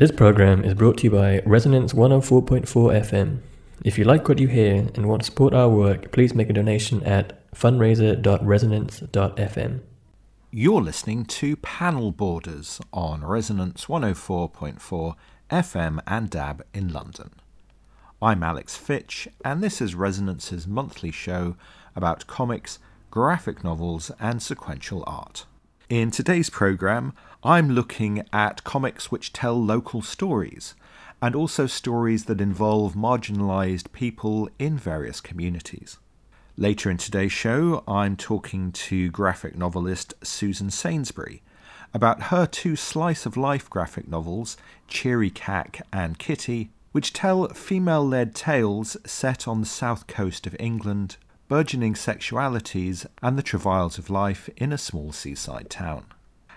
This program is brought to you by Resonance 104.4 FM. If you like what you hear and want to support our work, please make a donation at fundraiser.resonance.fm. You're listening to Panel Borders on Resonance 104.4 FM and DAB in London. I'm Alex Fitch, and this is Resonance's monthly show about comics, graphic novels, and sequential art. In today's programme, I'm looking at comics which tell local stories, and also stories that involve marginalised people in various communities. Later in today's show, I'm talking to graphic novelist Susan Sainsbury about her two slice of life graphic novels, Cheery Cack and Kitty, which tell female led tales set on the south coast of England, burgeoning sexualities, and the travails of life in a small seaside town.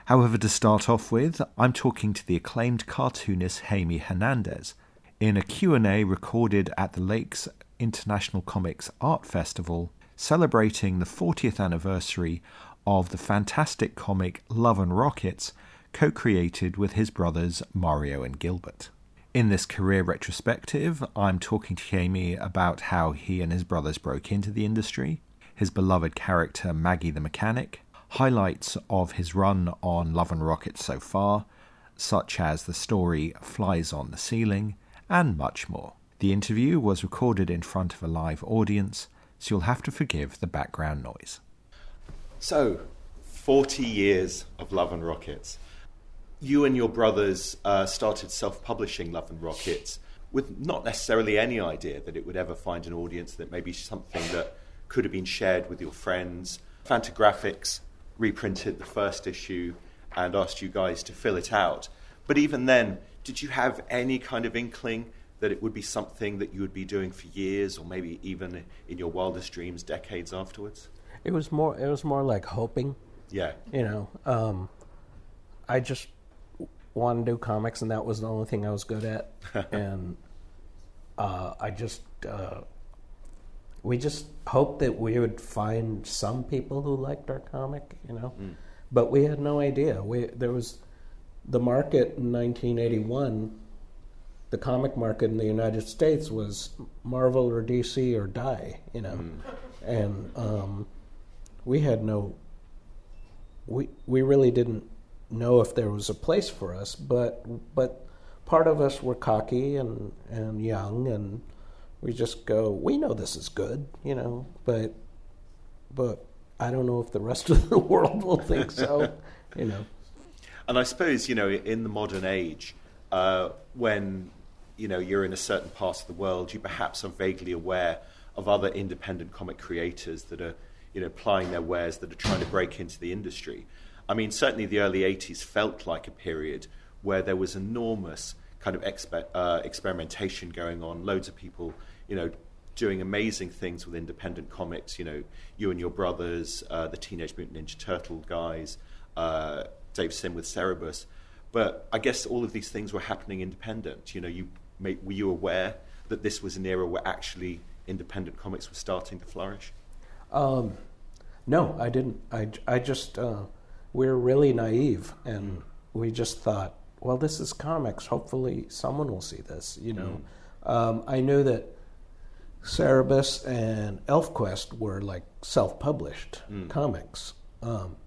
However, to start off with, I'm talking to the acclaimed cartoonist Jaime Hernandez in a Q&A recorded at the Lakes International Comics Art Festival celebrating the 40th anniversary of the fantastic comic Love and Rockets, co-created with his brothers Mario and Gilbert. In this career retrospective, I'm talking to Jaime about how he and his brothers broke into the industry, his beloved character Maggie the Mechanic, highlights of his run on Love and Rockets so far, such as the story Flies on the Ceiling, and much more. The interview was recorded in front of a live audience, so you'll have to forgive the background noise. So, 40 years of Love and Rockets. You and your brothers uh, started self publishing Love and Rockets with not necessarily any idea that it would ever find an audience, that maybe something that could have been shared with your friends. Fantagraphics reprinted the first issue and asked you guys to fill it out. But even then, did you have any kind of inkling that it would be something that you would be doing for years or maybe even in your wildest dreams decades afterwards? It was more it was more like hoping. Yeah. You know, um, I just wanted to do comics and that was the only thing I was good at. and uh, I just uh, we just hoped that we would find some people who liked our comic, you know. Mm. But we had no idea. We there was the market in 1981. The comic market in the United States was Marvel or DC or die, you know, mm. and um, we had no. We we really didn't know if there was a place for us, but but part of us were cocky and and young and we just go, we know this is good, you know, but but I don't know if the rest of the world will think so, you know. And I suppose you know, in the modern age, uh, when you know you're in a certain part of the world, you perhaps are vaguely aware of other independent comic creators that are you know plying their wares that are trying to break into the industry. I mean, certainly the early '80s felt like a period where there was enormous kind of exper- uh, experimentation going on. Loads of people you know, doing amazing things with independent comics. You know, you and your brothers, uh, the Teenage Mutant Ninja Turtle guys, uh, Dave Sim with Cerebus. But I guess all of these things were happening independent. You know, you may, were you aware that this was an era where actually independent comics were starting to flourish? Um, no, I didn't. I, I just uh, we're really naive, and we just thought, well, this is comics. Hopefully, someone will see this. You know, mm. um, I knew that Cerebus and ElfQuest were like self-published mm. comics, um,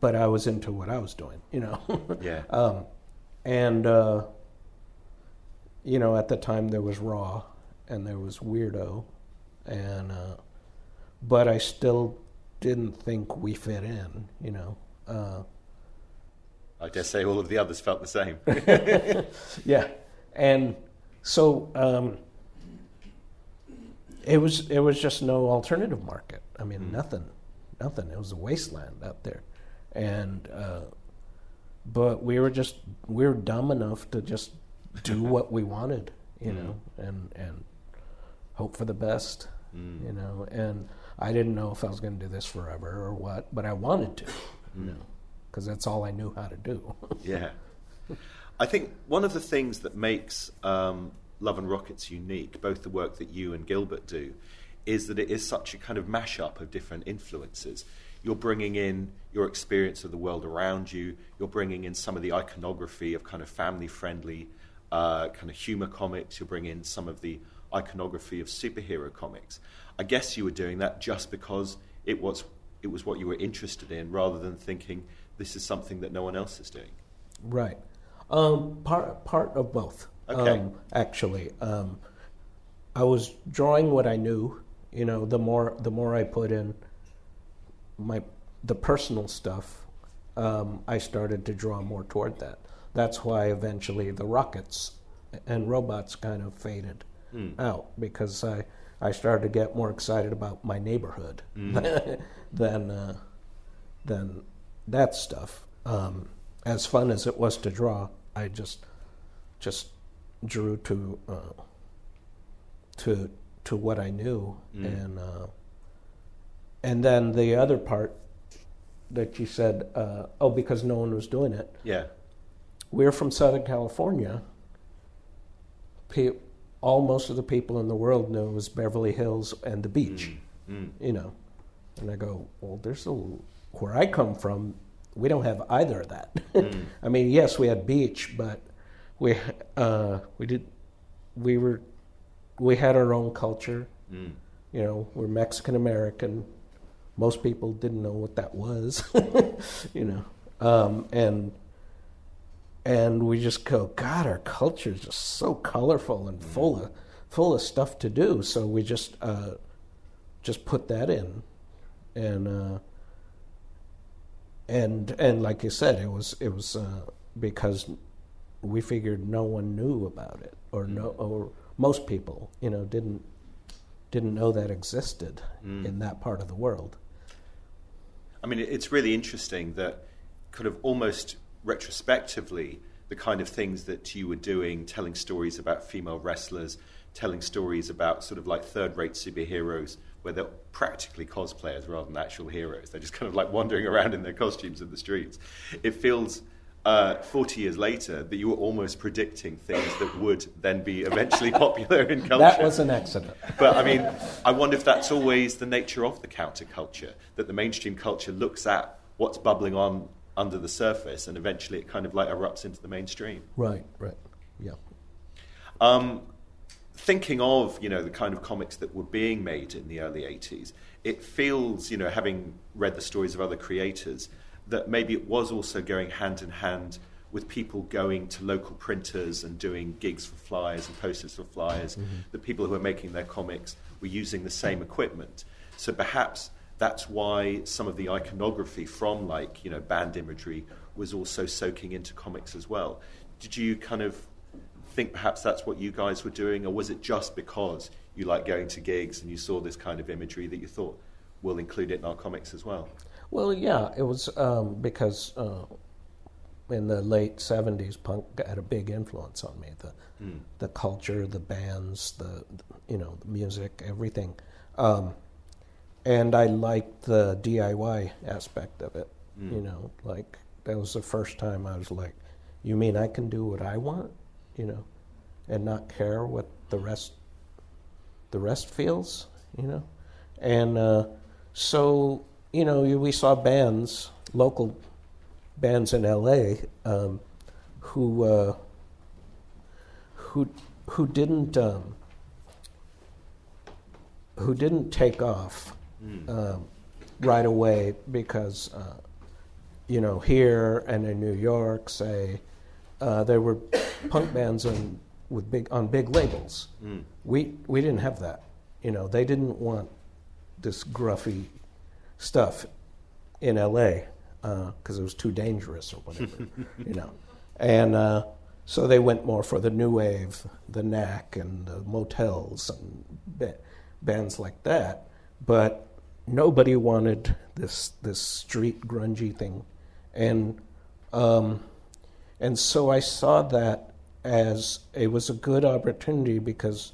but I was into what I was doing, you know. yeah. Um, and uh, you know, at the time there was Raw and there was Weirdo, and uh, but I still didn't think we fit in, you know. Uh, I dare say all of the others felt the same. yeah, and so. Um, it was it was just no alternative market. I mean, mm. nothing, nothing. It was a wasteland out there, and uh, but we were just we were dumb enough to just do what we wanted, you mm. know, and and hope for the best, mm. you know. And I didn't know if I was going to do this forever or what, but I wanted to, you mm. know, because that's all I knew how to do. yeah. I think one of the things that makes um, Love and Rockets unique, both the work that you and Gilbert do, is that it is such a kind of mashup of different influences. you're bringing in your experience of the world around you. You're bringing in some of the iconography of kind of family friendly uh, kind of humor comics. You're bringing in some of the iconography of superhero comics. I guess you were doing that just because it was it was what you were interested in, rather than thinking this is something that no one else is doing. Right. Um, part part of both. Okay. Um, actually, um, I was drawing what I knew. You know, the more the more I put in my the personal stuff, um, I started to draw more toward that. That's why eventually the rockets and robots kind of faded out because I I started to get more excited about my neighborhood than uh, than that stuff. Um, as fun as it was to draw, I just just drew to uh, to to what I knew, and uh, and then the other part that you said, uh, oh, because no one was doing it. Yeah. We're from Southern California. Pe- all most of the people in the world know was Beverly Hills and the beach, Mm. you know. And I go, well, there's a where I come from, we don't have either of that. I mean, yes, we had beach, but we uh, we did we were we had our own culture. Mm. You know, we're Mexican American. Most people didn't know what that was. you know, um, and and we just go, God, our culture is just so colorful and full of full of stuff to do. So we just uh, just put that in, and uh, and and like you said, it was it was uh, because we figured no one knew about it, or no, mm. or most people, you know, didn't didn't know that existed mm. in that part of the world. I mean, it's really interesting that kind of almost retrospectively, the kind of things that you were doing, telling stories about female wrestlers, telling stories about sort of like third rate superheroes, where they're practically cosplayers rather than actual heroes. They're just kind of like wandering around in their costumes in the streets. It feels. Uh, 40 years later, that you were almost predicting things that would then be eventually popular in culture. That was an accident. But I mean, I wonder if that's always the nature of the counterculture, that the mainstream culture looks at what's bubbling on under the surface and eventually it kind of like erupts into the mainstream. Right, right, yeah. Um, thinking of, you know, the kind of comics that were being made in the early 80s, it feels, you know, having read the stories of other creators, that maybe it was also going hand in hand with people going to local printers and doing gigs for flyers and posters for flyers. Mm-hmm. The people who were making their comics were using the same equipment. So perhaps that's why some of the iconography from like, you know, band imagery was also soaking into comics as well. Did you kind of think perhaps that's what you guys were doing, or was it just because you like going to gigs and you saw this kind of imagery that you thought we'll include it in our comics as well? Well, yeah, it was um, because uh, in the late '70s, punk had a big influence on me. The the culture, the bands, the you know, the music, everything, um, and I liked the DIY aspect of it. You know, like that was the first time I was like, "You mean I can do what I want?" You know, and not care what the rest the rest feels, you know. And uh, so, you know, we saw bands, local bands in LA, um, who uh, who who didn't um, who didn't take off um, right away because uh, you know here and in New York, say uh, there were punk bands on with big on big labels. We we didn't have that. You know, they didn't want this gruffy stuff in L.A. because it was too dangerous or whatever. you know, and uh, so they went more for the new wave, the Knack, and the Motels and ba- bands like that. But nobody wanted this this street grungy thing, and um, and so I saw that as it was a good opportunity because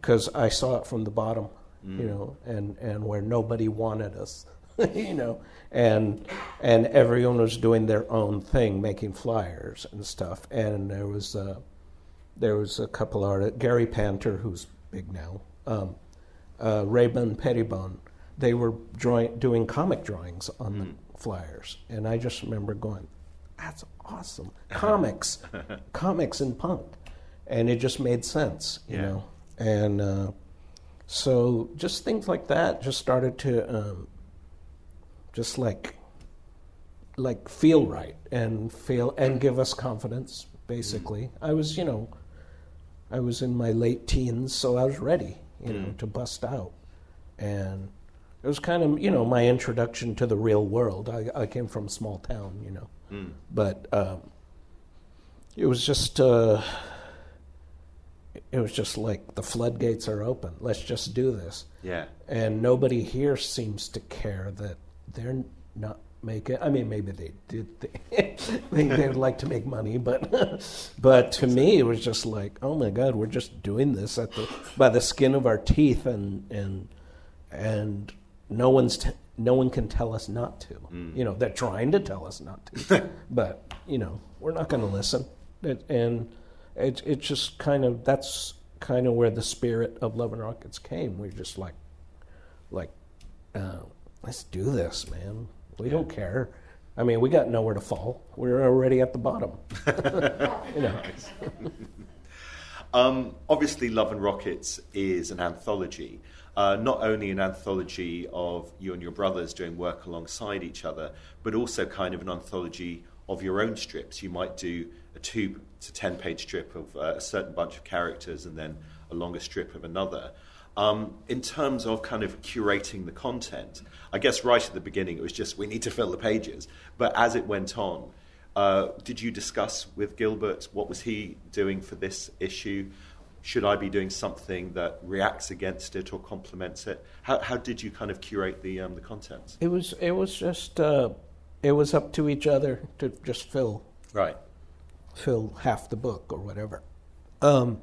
because I saw it from the bottom, you know, and, and where nobody wanted us, you know, and and everyone was doing their own thing, making flyers and stuff, and there was a, there was a couple artists, Gary Panter, who's big now, um, uh, Raymond Pettibon, they were drawing, doing comic drawings on the flyers, and I just remember going, "That's awesome! Comics, comics and punk," and it just made sense, you Yeah. know. And uh, so, just things like that just started to, um, just like, like feel right and feel and give us confidence. Basically, I was, you know, I was in my late teens, so I was ready, you know, to bust out. And it was kind of, you know, my introduction to the real world. I, I came from a small town, you know, but um, it was just, uh, it was just like the floodgates are open. Let's just do this. Yeah. And nobody here seems to care that they're not making. I mean, maybe they did. They, they would like to make money, but but to me, it was just like, oh my god, we're just doing this at the by the skin of our teeth, and and and no one's t- no one can tell us not to. Mm. You know, they're trying to tell us not to, but you know, we're not going to listen. It, and it it just kind of that's kind of where the spirit of Love and Rockets came. We're just like like uh, let's do this, man. We don't care. I mean, we got nowhere to fall. We're already at the bottom. you know. Um, obviously, Love and Rockets is an anthology. Uh, not only an anthology of you and your brothers doing work alongside each other, but also kind of an anthology of your own strips. You might do a two to ten page strip of uh, a certain bunch of characters and then a longer strip of another. Um, in terms of kind of curating the content, I guess right at the beginning it was just we need to fill the pages. But as it went on, uh, did you discuss with Gilbert what was he doing for this issue? Should I be doing something that reacts against it or complements it? How, how did you kind of curate the um, the content? It was it was just uh, it was up to each other to just fill Right. Fill half the book or whatever. Um,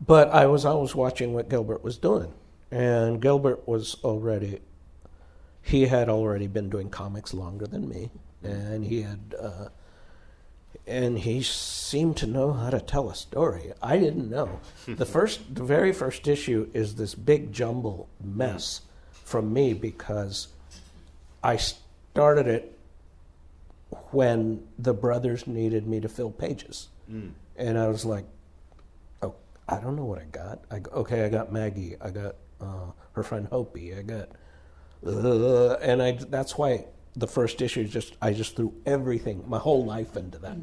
but I was always watching what Gilbert was doing, and Gilbert was already he had already been doing comics longer than me, and he had uh, and he seemed to know how to tell a story. I didn't know. the first, the very first issue is this big jumble mess from me because I started it when the brothers needed me to fill pages, and I was like, "Oh, I don't know what I got. I okay, I got Maggie. I got uh, her friend Hopey. I got, uh, and I that's why the first issue is just I just threw everything, my whole life into that,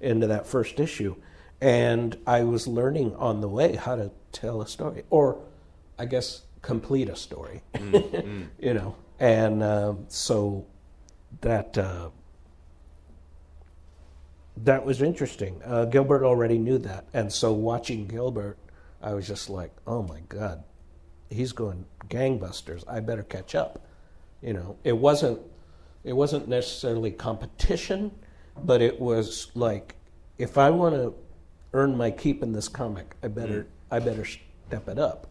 into that first issue, and I was learning on the way how to tell a story, or I guess complete a story, you know, and um so that. That was interesting. Uh, Gilbert already knew that, and so watching Gilbert, I was just like, "Oh my God, he's going gangbusters! I better catch up." You know, it wasn't it wasn't necessarily competition, but it was like, if I want to earn my keep in this comic, I better I better step it up.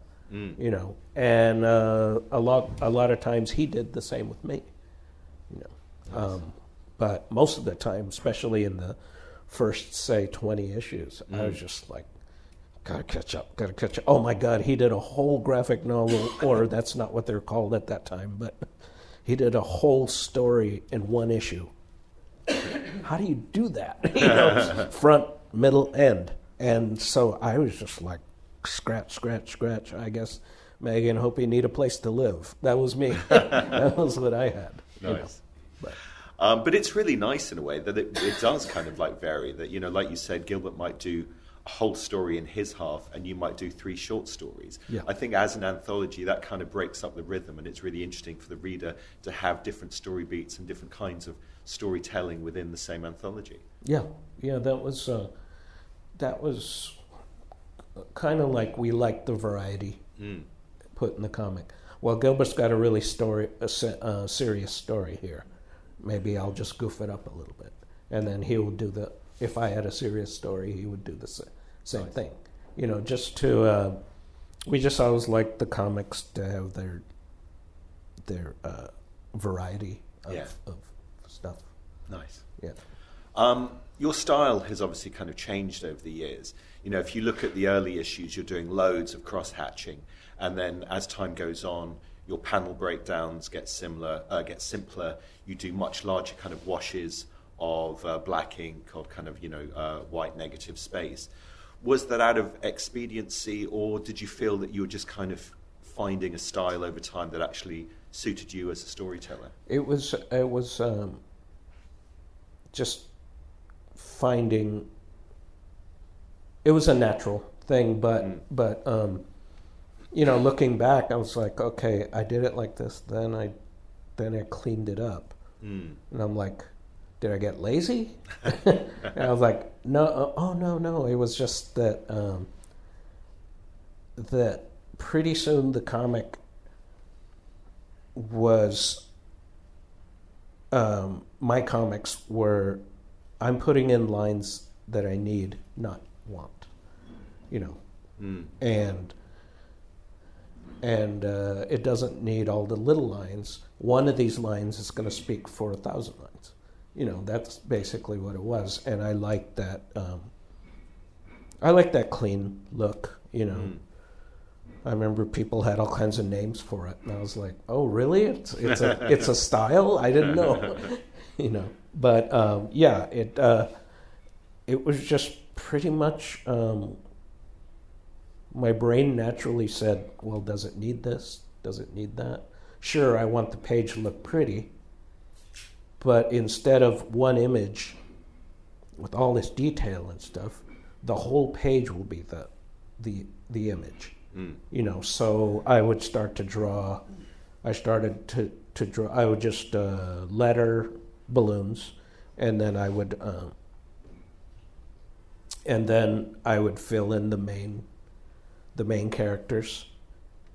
You know, and uh, a lot a lot of times he did the same with me. You know, um, but most of the time, especially in the first say twenty issues, I was mm. just like, gotta catch up, gotta catch up. Oh my God, he did a whole graphic novel, or that's not what they're called at that time, but he did a whole story in one issue. How do you do that? you know, front, middle, end. And so I was just like, scratch, scratch, scratch. I guess Megan, hope you need a place to live. That was me. that was what I had. you know. Um, but it's really nice in a way that it, it does kind of like vary. That you know, like you said, Gilbert might do a whole story in his half, and you might do three short stories. Yeah. I think as an anthology, that kind of breaks up the rhythm, and it's really interesting for the reader to have different story beats and different kinds of storytelling within the same anthology. Yeah, yeah, that was uh, that was kind of like we liked the variety put in the comic. Well, Gilbert's got a really story, a uh, serious story here. Maybe I'll just goof it up a little bit, and then he will do the. If I had a serious story, he would do the sa- same thing. You know, just to. Uh, we just always liked the comics to have their their uh, variety of, Yeah. of stuff. Nice. Yeah. Um, your style has obviously kind of changed over the years. You know, if you look at the early issues, you're doing loads of cross hatching, and then as time goes on, your panel breakdowns get similar, uh, get simpler. You do much larger kind of washes of uh, black ink or kind of you know uh, white negative space. Was that out of expediency, or did you feel that you were just kind of finding a style over time that actually suited you as a storyteller? It was it was um, just finding. It was a natural thing, but Mm. but um, you know, looking back, I was like, okay, I did it like this. Then I then I cleaned it up, Mm. and I'm like, did I get lazy? and I was like, no, uh, oh no, no. It was just that um, that pretty soon the comic was um, my comics were I'm putting in lines that I need, not want, you know, Mm. and and uh, it doesn't need all the little lines. One of these lines is going to speak for a thousand lines. You know, that's basically what it was, and I like that. Um, I like that clean look. You know, Mm. I remember people had all kinds of names for it, and I was like, "Oh, really? It's it's a it's a style? I didn't know." you know, but um, yeah, it uh, it was just pretty much. Um, my brain naturally said, "Well, does it need this? Does it need that?" Sure, I want the page to look pretty, but instead of one image with all this detail and stuff, the whole page will be the the the image Mm. you know so i would start to draw i started to to draw i would just uh, letter balloons and then i would um, and then i would fill in the main the main characters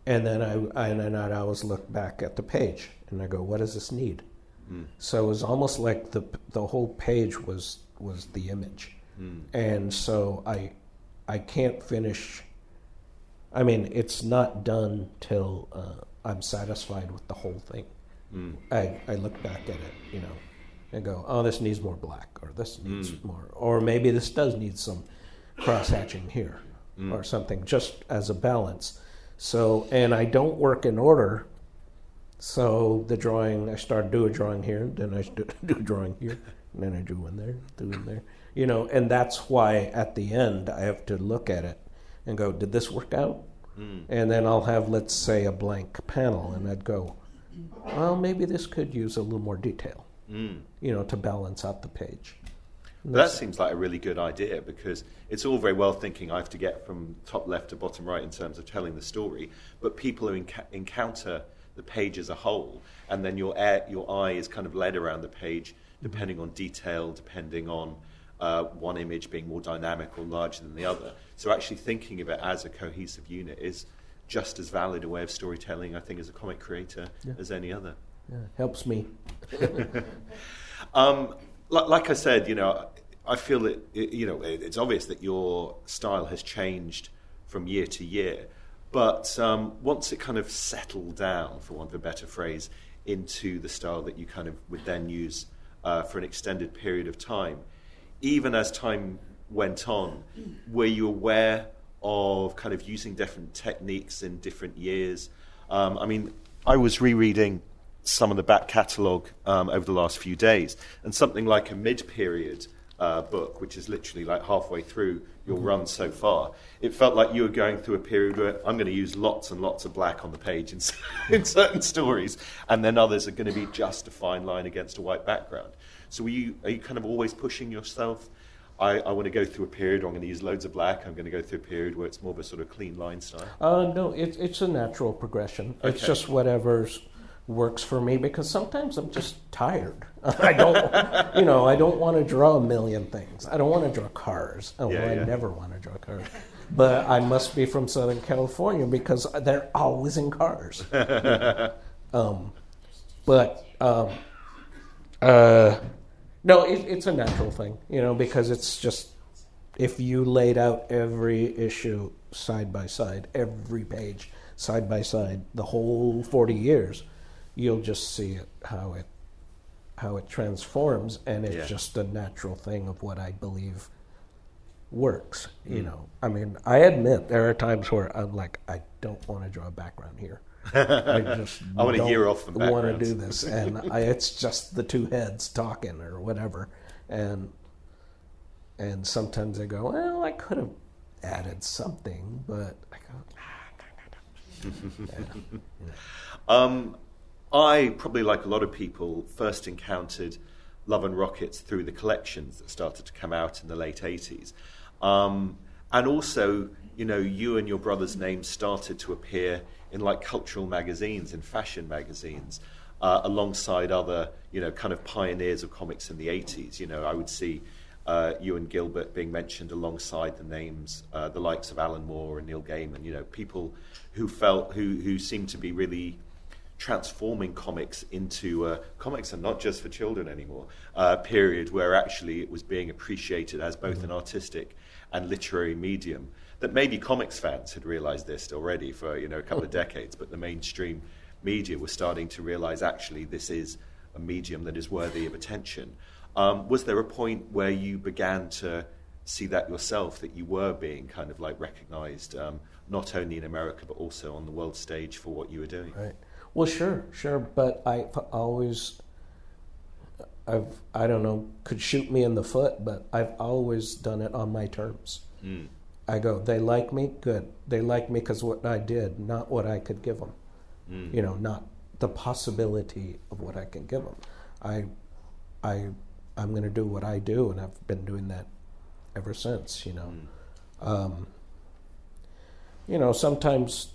and then i and then i'd always look back at the page and i go what does this need Mm. so it was almost like the the whole page was was the image Mm. and so I I can't finish. I mean, it's not done till uh, I'm satisfied with the whole thing. Mm. I I look back at it, you know, and go, oh, this needs more black, or this needs Mm. more, or maybe this does need some cross hatching here, Mm. or something, just as a balance. So, and I don't work in order. So the drawing, I start do a drawing here, then I do do a drawing here, and then I do one there, do one there, you know, and that's why at the end I have to look at it and go, did this work out? Mm. And then I'll have, let's say, a blank panel, and I'd go, well, maybe this could use a little more detail, Mm. you know, to balance out the page. But that seems like a really good idea because it's all very well thinking I have to get from top left to bottom right in terms of telling the story, but people who enc- encounter the page as a whole, and then your air, your eye is kind of led around the page depending on detail, depending on uh, one image being more dynamic or larger than the other. So actually thinking of it as a cohesive unit is just as valid a way of storytelling, I think, as a comic creator Yeah. as any other. Yeah, helps me. Um, like, like I said, you know, I feel that it- you know it- it's obvious that your style has changed from year to year, but um, once it kind of settled down, for want of a better phrase, into the style that you kind of would then use uh, for an extended period of time, even as time went on, were you aware of kind of using different techniques in different years? Um, I mean, I was rereading some of the back catalogue um, over the last few days, and something like a mid-period uh, book, which is literally like halfway through your run so far, it felt like you were going through a period where I'm going to use lots and lots of black on the page in, in certain stories, and then others are going to be just a fine line against a white background. So, were you, are you kind of always pushing yourself? I, I want to go through a period where I'm going to use loads of black. I'm going to go through a period where it's more of a sort of clean line style. Uh, no, it, it's a natural progression. It's just whatever's works for me because sometimes I'm just tired. I don't, you know, I don't want to draw a million things. I don't want to draw cars. Oh, Yeah, well, yeah. I never want to draw cars. But I must be from Southern California because they're always in cars. um, but um, uh, no, it, it's a natural thing, you know, because it's just if you laid out every issue side by side, every page side by side, the whole 40 years, you'll just see it how it how it transforms and it's Yeah. just a natural thing of what I believe works, you know. I mean, I admit there are times where I'm like I don't want to draw a background here. I just I want don't year off the want to do this, and I, it's just the two heads talking or whatever, and and sometimes I go, well, I could have added something, but I go, Um, I probably, like a lot of people, first encountered Love and Rockets through the collections that started to come out in the late '80s, um, and also, you know, you and your brother's names started to appear in like cultural magazines, in fashion magazines, uh, alongside other, you know, kind of pioneers of comics in the '80s. You know, I would see. Uh, you and Gilbert being mentioned alongside the names, uh, the likes of Alan Moore and Neil Gaiman, you know, people who felt who who seemed to be really transforming comics into uh, comics are not just for children anymore. Uh, period where actually it was being appreciated as both an artistic and literary medium. That maybe comics fans had realised this already for you know a couple of decades, but the mainstream media was starting to realise actually this is a medium that is worthy of attention. Um, was there a point where you began to see that yourself, that you were being kind of like recognised, um, not only in America but also on the world stage for what you were doing? Right. Well, sure, sure, but I always, I've, I don't know, could shoot me in the foot, but I've always done it on my terms. Mm. I go, they like me, good. They like me because what I did, not what I could give them. Mm. You know, not the possibility of what I can give them. I, I, I'm going to do what I do, and I've been doing that ever since. You know, Mm. um, you know, sometimes,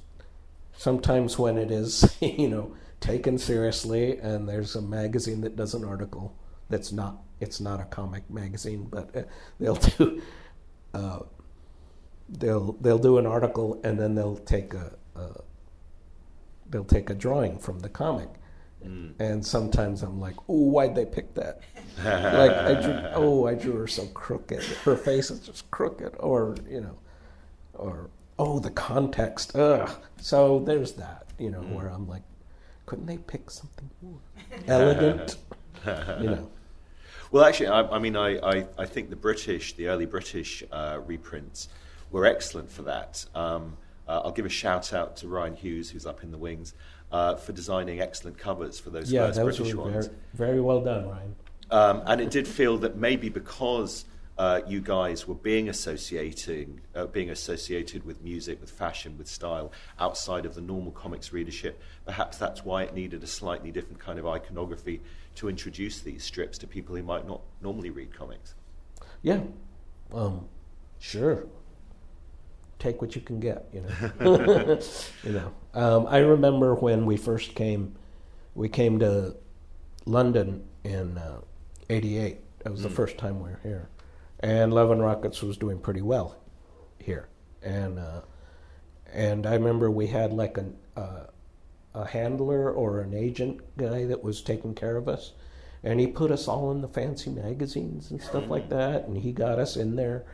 sometimes when it is, you know, taken seriously, and there's a magazine that does an article that's not, it's not a comic magazine, but uh, they'll do, uh, they'll they'll do an article, and then they'll take a, a they'll take a drawing from the comic. Mm. And sometimes I'm like, oh, why'd they pick that? like I drew, oh, I drew her so crooked. Her face is just crooked, or you know, or oh, the context. Ugh. So there's that, you know, where I'm like, couldn't they pick something more elegant? you know, Well, actually, I, I mean, I, I, I think the British, the early British uh, reprints were excellent for that. Um, uh, I'll give a shout out to Rian Hughes, who's up in the wings, uh, for designing excellent covers for those yeah, first those British were ones. very, very well done, Rian. Um, and it did feel that maybe because uh, you guys were being associating, uh, being associated with music, with fashion, with style, outside of the normal comics readership, perhaps that's why it needed a slightly different kind of iconography to introduce these strips to people who might not normally read comics. Yeah, um, sure. Take what you can get, you know. you know, um, I remember when we first came, we came to London in '88. that was the first time we were here, and Love and Rockets was doing pretty well here, and uh, and I remember we had like an, uh, a handler or an agent guy that was taking care of us, and he put us all in the fancy magazines and stuff like that, and he got us in there,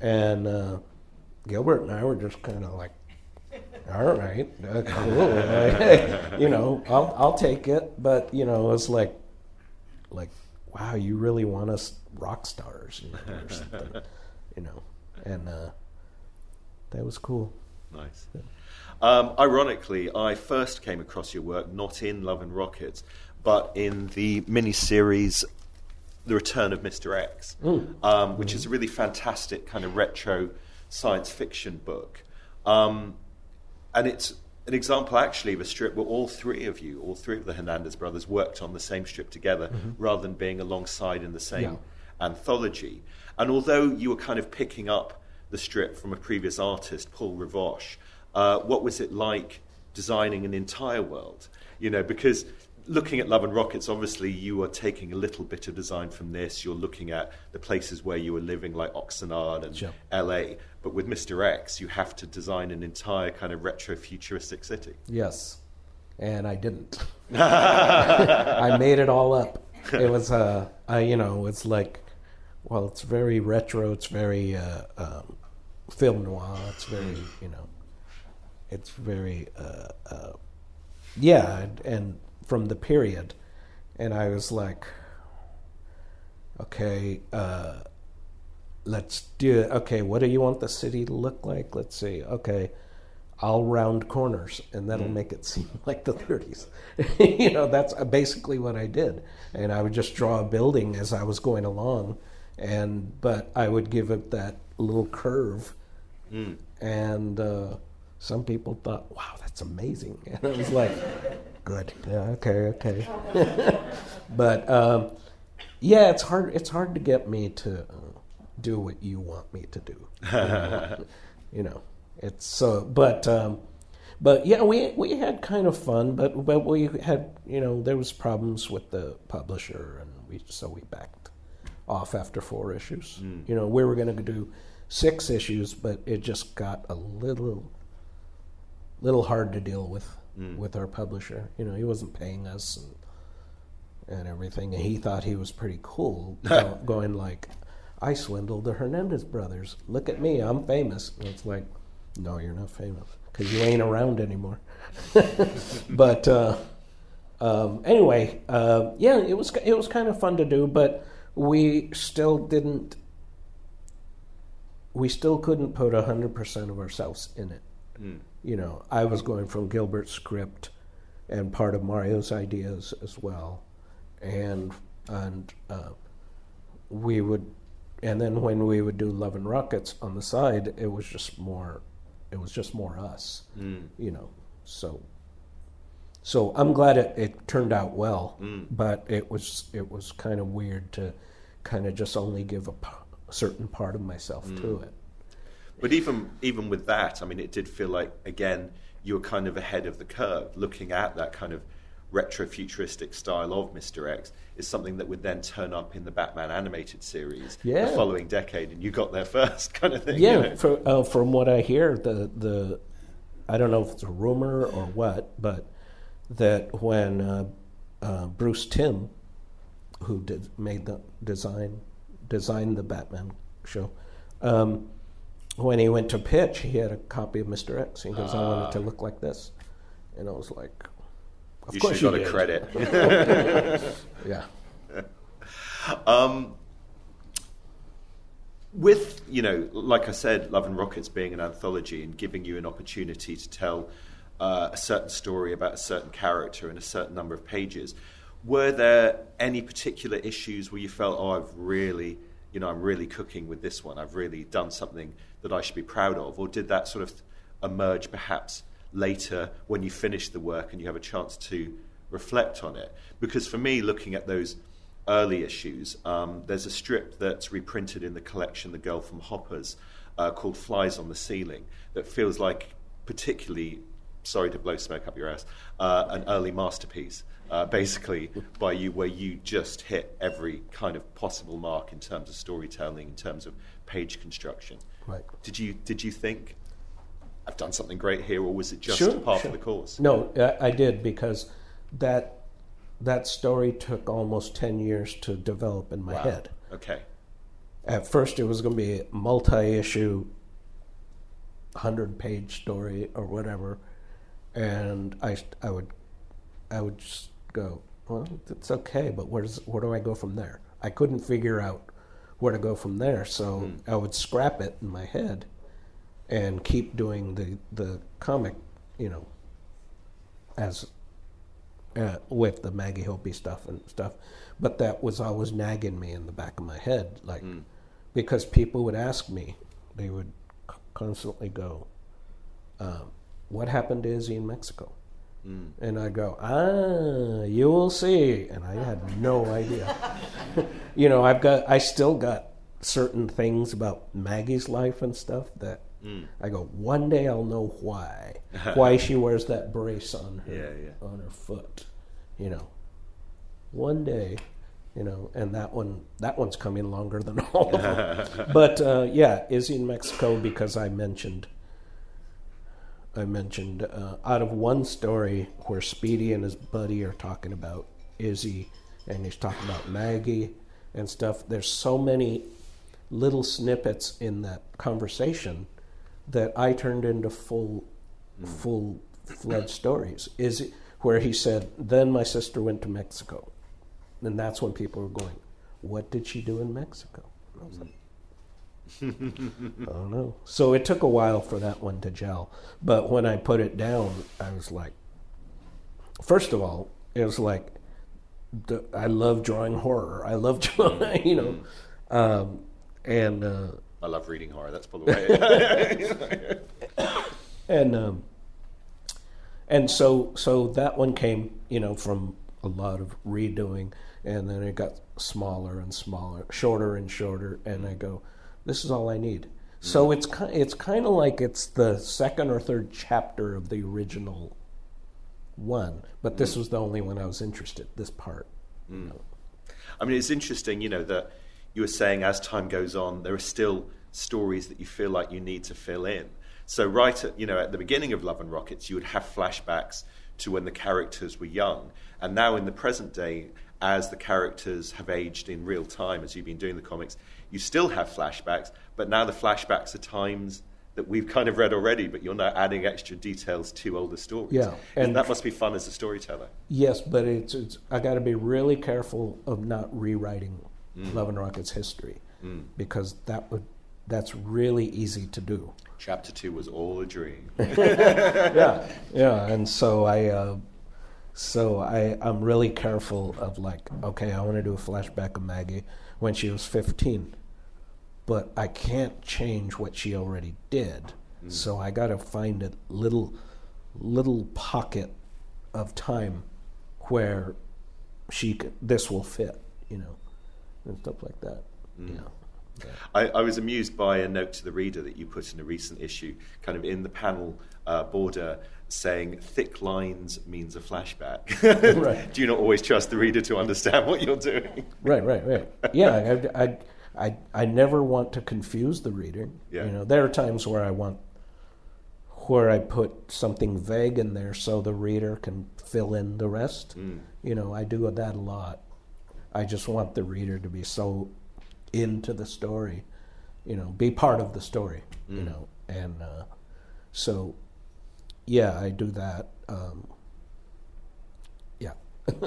and uh, Gilbert and I were just kind of like, all right, uh, cool, you know, I'll I'll take it, but you know, it's like, like, wow, you really want us rock stars, you know, or something, you know, and uh, that was cool. Nice. Um, ironically, I first came across your work not in Love and Rockets, but in the miniseries The Return of Mr. X, um, which is a really fantastic kind of retro science fiction book. Um, and it's an example, actually, of a strip where all three of you, all three of the Hernandez brothers, worked on the same strip together rather than being alongside in the same Yeah. anthology. And although you were kind of picking up the strip from a previous artist, Paul Rivoche, uh, what was it like designing an entire world? You know, because looking at Love and Rockets, obviously you are taking a little bit of design from this. You're looking at the places where you were living, like Oxnard and Sure. LA. But with Mr. X, you have to design an entire kind of retro futuristic city. Yes, and I didn't. I made it all up. It was, uh, I, you know, it's like, well, it's very retro. It's very uh, um, film noir. It's very, you know, it's very, uh, uh, yeah, and, and from the period. And I was like, okay, uh, let's do it. Okay, what do you want the city to look like? Let's see. Okay, I'll round corners, and that'll make it seem like the 30s. you know, that's basically what I did, and I would just draw a building as I was going along, and but I would give it that little curve, and uh, some people thought, "Wow, that's amazing," and I was like, "Good, yeah, okay, okay." but um, yeah, it's hard. It's hard to get me to uh, do what you want me to do. you know, it's so. But um, but yeah, we we had kind of fun, but but we had you know there was problems with the publisher, and we so we backed off after four issues. You know, we were going to do six issues, but it just got a little little hard to deal with with our publisher. You know, he wasn't paying us and and everything, and he thought he was pretty cool, go- going like, "I swindled the Hernandez brothers. Look at me, I'm famous." And it's like, no, you're not famous because you ain't around anymore. but uh, um, anyway, uh, yeah, it was it was kind of fun to do, but we still didn't. We still couldn't put hundred percent of ourselves in it. You know, I was going from Gilbert's script and part of Mario's ideas as well, and and uh, we would, and then when we would do Love and Rockets on the side, it was just more, it was just more us, mm. you know. So, so I'm glad it, it turned out well, mm. but it was it was kind of weird to kind of just only give a p- certain part of myself to mm. it. But even even with that, I mean, it did feel like again you were kind of ahead of the curve, looking at that kind of retro futuristic style of Mister X is something that would then turn up in the Batman animated series Yeah. the following decade, and you got there first, kind of thing. you Yeah, know? for, uh, from what I hear, the the I don't know if it's a rumor or what, but that when uh, uh, Bruce Timm, who did made the design designed the Batman show, um, when he went to pitch, he had a copy of Mister X. He goes, "I want it to look like this," and I was like, "Of you course you got a credit. Yeah, Um, with you know, like I said, Love and Rockets being an anthology and giving you an opportunity to tell uh, a certain story about a certain character in a certain number of pages, were there any particular issues where you felt, oh, I've really, you know, I'm really cooking with this one. I've really done something that I should be proud of, or did that sort of emerge perhaps later when you finish the work and you have a chance to reflect on it? Because for me, looking at those early issues. Um, there's a strip that's reprinted in the collection, The Girl from Hoppers, uh, called Flies on the Ceiling, that feels like particularly, sorry to blow smoke up your ass, uh, an early masterpiece, uh, basically, by you, where you just hit every kind of possible mark in terms of storytelling, in terms of page construction. Right. Did you, did you think, I've done something great here, or was it just Sure, part sure. of the course? No, I did because that that story took almost ten years to develop in my Wow. head. Okay. At first, it was going to be a multi-issue, hundred-page story or whatever, and I I would I would just go, well, it's okay, but where's where do I go from there? I couldn't figure out where to go from there, so I would scrap it in my head and keep doing the the comic, you know, as uh, with the Maggie Hopey stuff and stuff. But that was always nagging me in the back of my head, like because people would ask me, they would constantly go, um, "What happened to Izzy in Mexico?" And I go, "Ah, you will see," and I had no idea. you know, I've got, I still got certain things about Maggie's life and stuff that I go, one day I'll know why, why she wears that brace on her Yeah, yeah. on her foot, you know. One day, you know, and that one that one's coming longer than all of them. but uh, yeah, Izzy in Mexico because I mentioned I mentioned uh, out of one story where Speedy and his buddy are talking about Izzy and he's talking about Maggie and stuff. There's so many little snippets in that conversation that I turned into full full fledged stories. Is where he said, "Then my sister went to Mexico," and that's when people were going, "What did she do in Mexico?" I was like, I don't know. So it took a while for that one to gel. But when I put it down, I was like, first of all, it was like, the, I love drawing horror. I love drawing, you know, um, and uh, I love reading horror. That's the way. and um, and so so that one came, you know, from a lot of redoing, and then it got smaller and smaller, shorter and shorter, and I go, this is all I need. Mm-hmm. So it's it's kind of like it's the second or third chapter of the original one, but this mm. was the only one I was interested. This part. Mm. I mean, it's interesting, you know, that you were saying as time goes on, there are still stories that you feel like you need to fill in. So, right at you know, at the beginning of Love and Rockets, you would have flashbacks to when the characters were young, and now in the present day, as the characters have aged in real time, as you've been doing the comics, you still have flashbacks, but now the flashbacks are times that we've kind of read already, but you're now adding extra details to older stories. Yeah, and and- that must be fun as a storyteller. Yes, but it's, it's I got to be really careful of not rewriting Love and Rockets history because that would that's really easy to do. Chapter two was all a dream. yeah, yeah, and so I, uh, so I, I'm really careful of like, okay, I want to do a flashback of Maggie when she was 15, but I can't change what she already did. So I got to find a little, little pocket of time where she this will fit, you know, and stuff like that. Yeah. I, I was amused by a note to the reader that you put in a recent issue, kind of in the panel uh, border, saying thick lines means a flashback. Right. Do you not always trust the reader to understand what you're doing? Right, right, right. Yeah, I, I, I, I never want to confuse the reader. Yeah. You know, there are times where I want, where I put something vague in there so the reader can fill in the rest. You know, I do that a lot. I just want the reader to be so into the story, you know, be part of the story, you know, and uh, so, yeah, I do that. Um.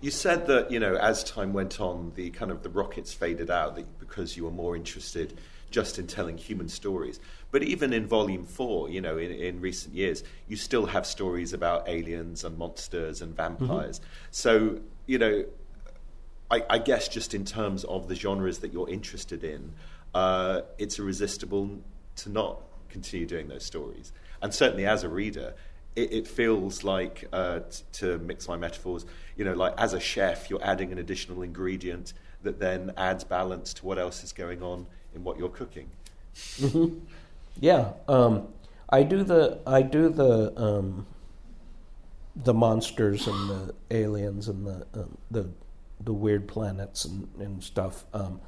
You said that you know as time went on, the kind of the rockets faded out that because you were more interested just in telling human stories. But even in Volume Four, you know, in, in recent years, you still have stories about aliens and monsters and vampires. So you know, I, I guess just in terms of the genres that you're interested in, uh, it's irresistible to not continue doing those stories. And certainly as a reader, it, it feels like, uh, t- to mix my metaphors, you know, like as a chef, you're adding an additional ingredient that then adds balance to what else is going on in what you're cooking. Yeah, um, I do the I do the um, the monsters and the aliens and the um, the the weird planets and, and stuff. Um,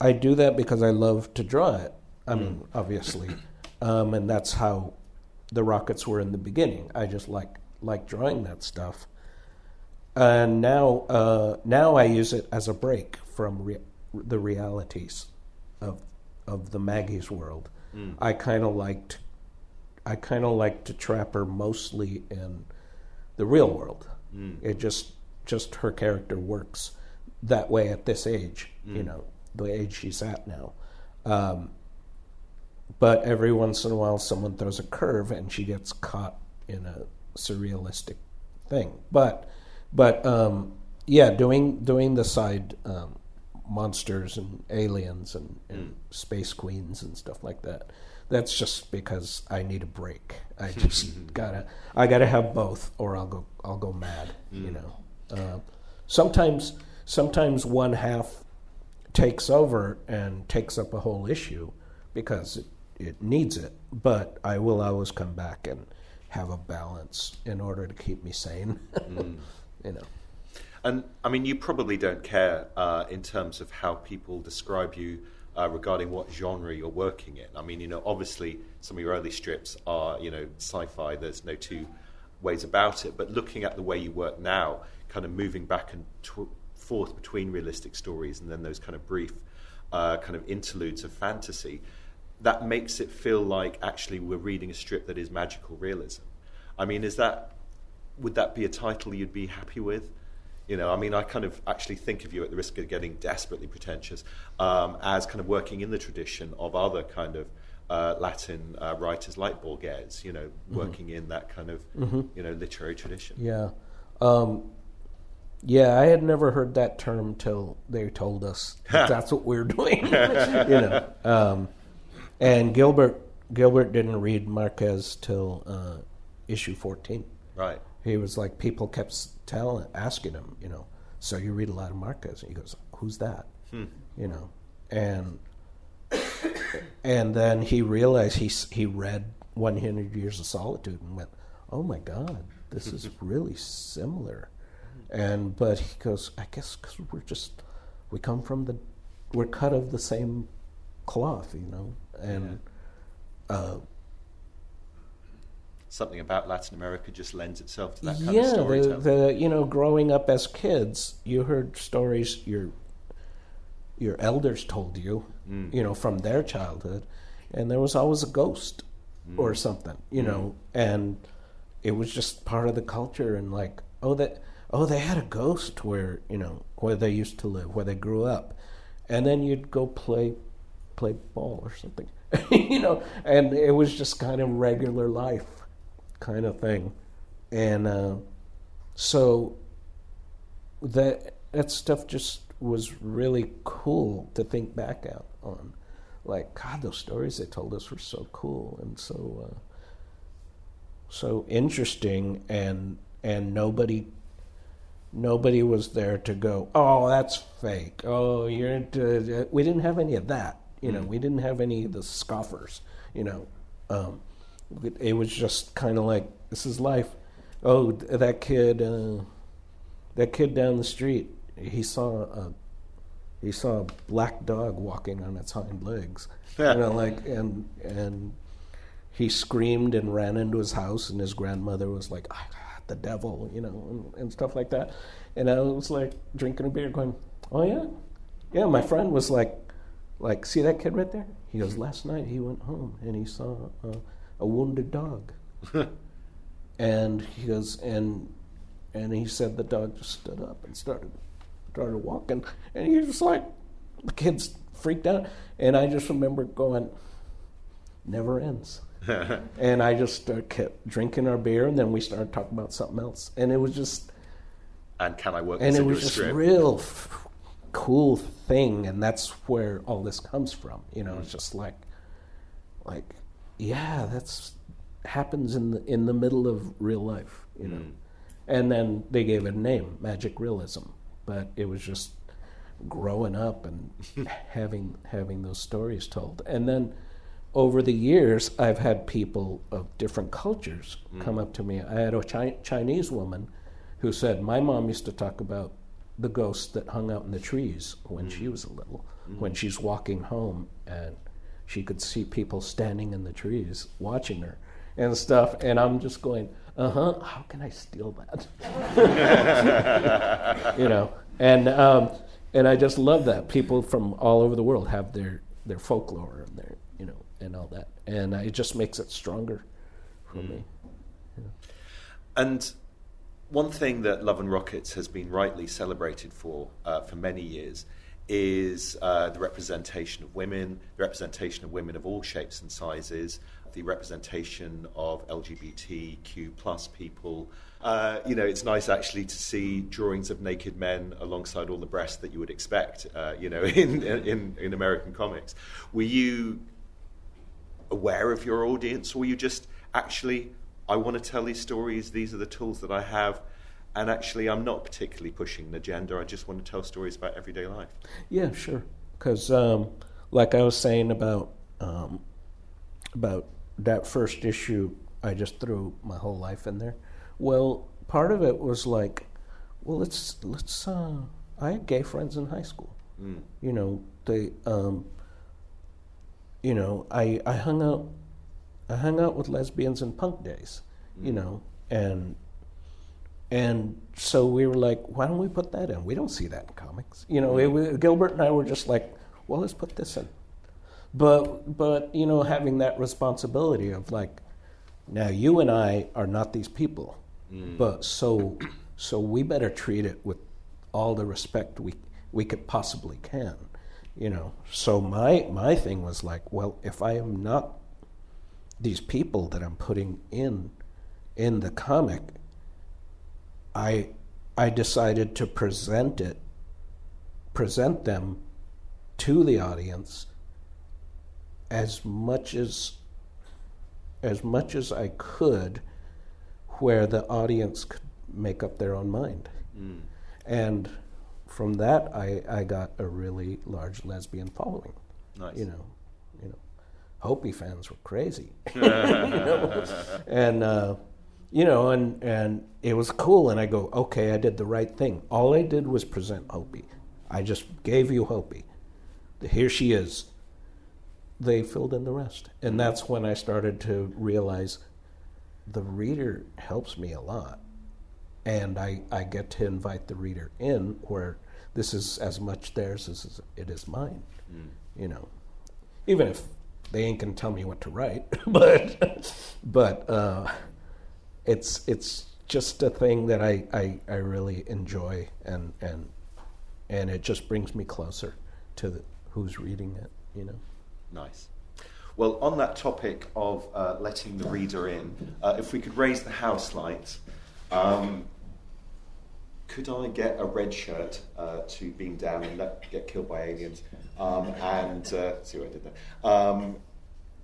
I do that because I love to draw it. I mean, obviously, um, and that's how the rockets were in the beginning. I just like like drawing that stuff, and now uh, now I use it as a break from rea- the realities of of the Maggie's world. I kind of liked I kind of liked to trap her mostly in the real world. It just just her character works that way at this age, you know, the age she's at now. Um, but every once in a while, someone throws a curve and she gets caught in a surrealistic thing. But but um, yeah, doing doing the side um, monsters and aliens and, and space queens and stuff like that. That's just because I need a break. I just gotta I gotta have both, or I'll go I'll go mad. You know. Uh, sometimes sometimes one half takes over and takes up a whole issue because it, it needs it. But I will always come back and have a balance in order to keep me sane. you know. And I mean, you probably don't care uh, in terms of how people describe you uh, regarding what genre you're working in. I mean, you know, obviously some of your early strips are, you know, sci-fi. There's no two ways about it. But looking at the way you work now, kind of moving back and tw- forth between realistic stories and then those kind of brief uh, kind of interludes of fantasy, that makes it feel like actually we're reading a strip that is magical realism. I mean, is that would that be a title you'd be happy with? You know, I mean, I kind of actually think of you at the risk of getting desperately pretentious um, as kind of working in the tradition of other kind of uh, Latin uh, writers like Borges. You know, working in that kind of you know literary tradition. Yeah. Um, yeah, I had never heard that term till they told us that that's what we're doing. you know, um, and Gilbert Gilbert didn't read Marquez till uh, issue fourteen. Right. He was like, people kept telling, asking him, you know, so you read a lot of Marquez? And he goes, who's that? You know, and and then he realized he he read 100 Years of Solitude and went, oh my God, this is really similar. And but he goes, I guess because we're just we come from the we're cut of the same cloth, you know, and. Uh, Something about Latin America just lends itself to that kind yeah, of the, storytelling. the you know, growing up as kids, you heard stories your your elders told you, Mm. you know, from their childhood, and there was always a ghost Mm. or something, you know, and it was just part of the culture, and like, oh, that oh, they had a ghost where you know where they used to live, where they grew up, and then you'd go play play ball or something, you know, and it was just kind of regular life kind of thing, and uh, so that that stuff just was really cool to think back out on. Like God, those stories they told us were so cool and so uh, so interesting, and and nobody nobody was there to go, oh, that's fake. Oh, you're into, we didn't have any of that. You know, we didn't have any of the scoffers. You know, um, it, it was just kind of like this is life. Oh, th- that kid, uh, that kid down the street, he saw a he saw a black dog walking on its hind legs. you know, like and and he screamed and ran into his house, and his grandmother was like, "I got the devil," you know, and, and stuff like that. And I was like drinking a beer, going, "Oh yeah, yeah." My friend was like, "Like, see that kid right there?" He goes, "Last night he went home and he saw a, a wounded dog." and he goes, and and he said the dog just stood up and started started walking, and he was like, the kids freaked out, and I just remember going, "Never ends." and I just uh, kept drinking our beer, and then we started talking about something else, and it was just, and can I work and this it was just real cool thing, and that's where all this comes from. You know, it's mm. just like, like, yeah, that's happens in the in the middle of real life. You know, mm. and then they gave it a name, magic realism, but it was just growing up and having having those stories told, and then over the years, I've had people of different cultures mm. come up to me. I had a Chi- Chinese woman who said, My mom used to talk about the ghost that hung out in the trees when she was a little, when she's walking home and she could see people standing in the trees watching her and stuff. And I'm just going, Uh huh, how can I steal that? you know, and, um, and I just love that. People from all over the world have their, their folklore and their, you know, and all that. And it just makes it stronger for me. And one thing that Love and Rockets has been rightly celebrated for uh, for many years is uh, the representation of women, the representation of women of all shapes and sizes, the representation of LGBTQ plus people. Uh, you know, it's nice actually to see drawings of naked men alongside all the breasts that you would expect. Uh, you know, in, in in American comics. Were you aware of your audience, or were you just actually, I want to tell these stories, these are the tools that I have, and actually, I'm not particularly pushing an agenda, I just want to tell stories about everyday life? Yeah, sure. Because, um, like I was saying about um, about that first issue, I just threw my whole life in there. Well, part of it was like, well, let's let's. Uh, I had gay friends in high school. You know, they. Um, you know, I I hung out, I hung out with lesbians in punk days. You mm. know, and and so we were like, why don't we put that in? We don't see that in comics. You know, it Gilbert and I were just like, well, let's put this in. But but you know, having that responsibility of like, now you and I are not these people, mm. but so so we better treat it with all the respect we we could possibly can, you know. So my my thing was like, well, if I am not these people that I'm putting in in the comic, I I decided to present it present them to the audience as much as as much as I could where the audience could make up their own mind. Mm. And from that I, I got a really large lesbian following. Nice. You know, you know. Hopey fans were crazy. you know? And uh, you know, and and it was cool and I go, okay, I did the right thing. All I did was present Hopey. I just gave you Hopey. Here she is. They filled in the rest. And that's when I started to realize the reader helps me a lot. And I, I get to invite the reader in where this is as much theirs as it is mine. Mm. You know, even if they ain't gonna tell me what to write, but but uh, it's it's just a thing that I, I, I really enjoy and and and it just brings me closer to the, who's reading it. You know. Nice. Well, on that topic of uh, letting the reader in, uh, if we could raise the house lights, um, could I get a red shirt uh, to beam down and let, get killed by aliens? Um, and uh, see what I did there. Um,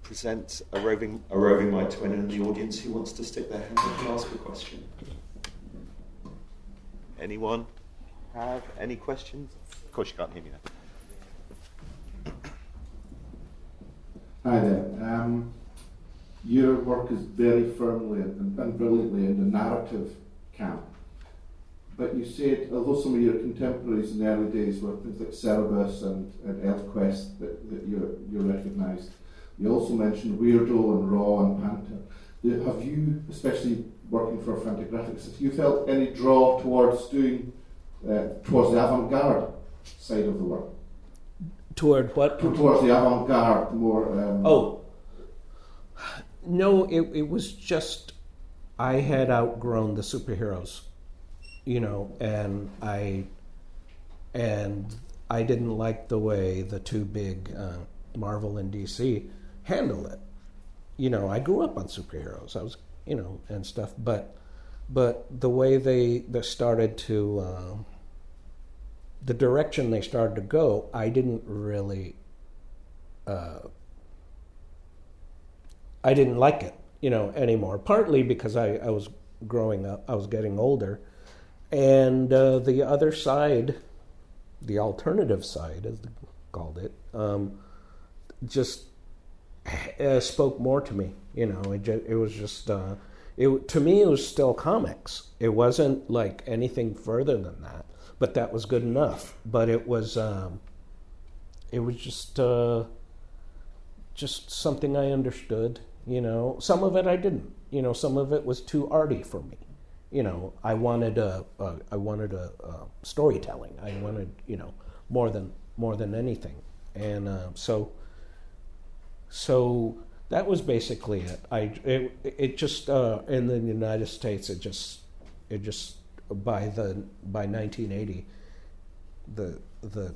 present a roving a roving my twin in the audience who wants to stick their hand up and ask a question. Anyone have any questions? Of course, you can't hear me now. Hi there. Um, your work is very firmly and, and, brilliantly in the narrative camp. But you said, although some of your contemporaries in the early days were things like Cerebus and, and ElfQuest that, that you you recognised, you also mentioned Weirdo and Raw and Panther. Have you, especially working for Fantagraphics, have you felt any draw towards doing uh, towards the avant-garde side of the work? Toward what? Towards the avant-garde, more. Um, oh, no! It it was just I had outgrown the superheroes, you know, and I and I didn't like the way the two big uh, Marvel and DC handle it. You know, I grew up on superheroes. I was, you know, and stuff, but but the way they they started to. Uh, the direction they started to go, I didn't really, uh, I didn't like it, you know, anymore. Partly because I, I was growing up, I was getting older, and uh, the other side, the alternative side, as they called it, um, just uh, spoke more to me. You know, it, it was just. Uh, it, to me, it was still comics. It wasn't like anything further than that but that was good enough. But it was um, it was just uh, just something I understood. You know, some of it I didn't. You know, some of it was too arty for me. You know, I wanted a, a I wanted a, a, storytelling. I wanted you know more than more than anything, and uh, so so that was basically it. I it, it just uh, in the United States it just it just by the by 1980, the the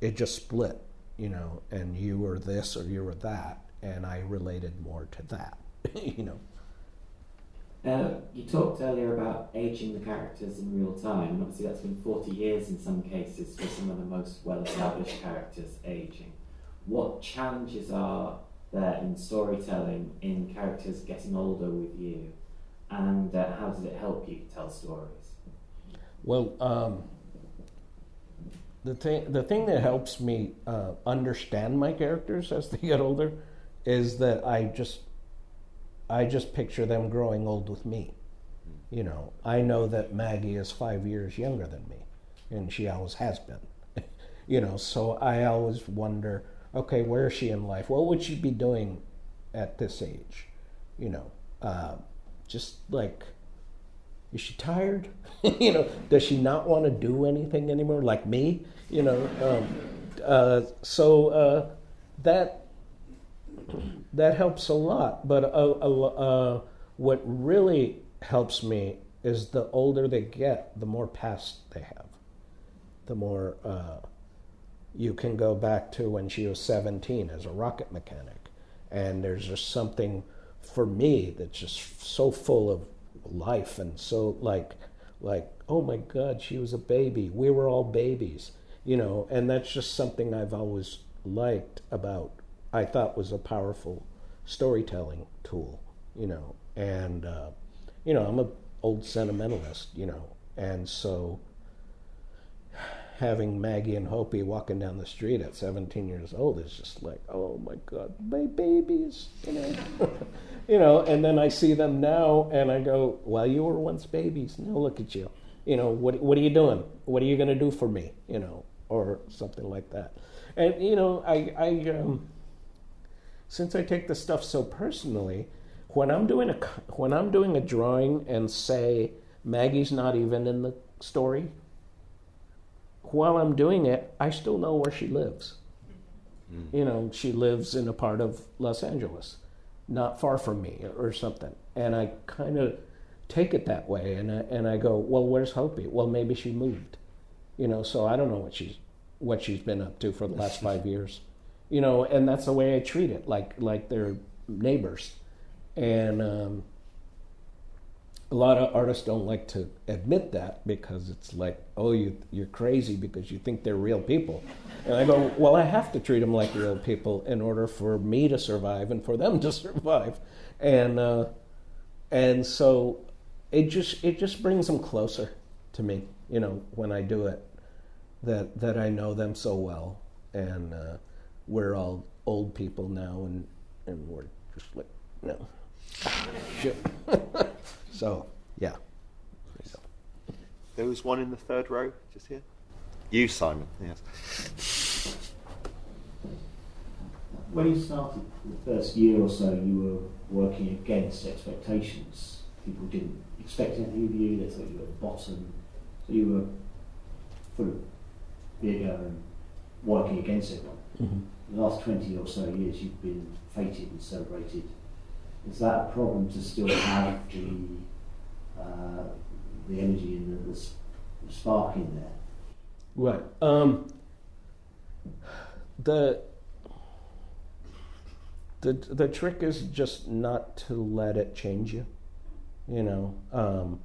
it just split, you know, and you were this or you were that, and I related more to that, you know. Uh, you talked earlier about aging the characters in real time. Obviously, that's been 40 years in some cases for some of the most well established characters aging. What challenges are there in storytelling in characters getting older with you? And uh, how does it help you tell stories? Well, um, the thing the thing that helps me uh, understand my characters as they get older is that I just I just picture them growing old with me. You know, I know that Maggie is five years younger than me, and she always has been. you know, so I always wonder, okay, where is she in life? What would she be doing at this age? You know, uh, just like is she tired? you know, does she not want to do anything anymore, like me? You know, um, uh, so uh, that that helps a lot. But uh, uh, what really helps me is the older they get, the more past they have. the more uh, you can go back to when she was 17 as a rocket mechanic. And there's just something for me that's just so full of life and so like like oh my god she was a baby. We were all babies you know? And that's just something i've always liked about i thought was a powerful storytelling tool you know? And uh, you know i'm a old sentimentalist you know? And so having Maggie and Hopey walking down the street at 17 years old is just like, oh my God, my babies, you know. you know, and then I see them now and I go, well, you were once babies. Now look at you. You know, what, what are you doing? What are you going to do for me? You know, or something like that. And, you know, I, I um, since I take the stuff so personally, when I'm doing a when I'm doing a drawing and say Maggie's not even in the story, while I'm doing it, I still know where she lives. Mm. You know, she lives in a part of Los Angeles, not far from me or something. And I kind of take it that way and I, and I go, well, where's Hopey? Well, maybe she moved. You know, so I don't know what she's what she's been up to for the last 5 years. You know, and that's the way I treat it, like like they're neighbors. And um, a lot of artists don't like to admit that because it's like, oh, you, you're crazy because you think they're real people. And I go, well, I have to treat them like real people in order for me to survive and for them to survive. And, uh, and so it just, it just brings them closer to me, you know, when I do it, that, that I know them so well. And uh, we're all old people now and, and we're just like, no. Shit. So, yeah. There was one in the third row, just here. You, Simon, yes. When you started the first year or so, you were working against expectations. People didn't expect anything of you, they thought you were at the bottom. So you were full of bigger and working against everyone. Mm-hmm. The last 20 or so years, you've been feted and celebrated is that a problem to still have the uh, the energy and the, the, spark in there? Right. Um, the the the trick is just not to let it change you. You know, um,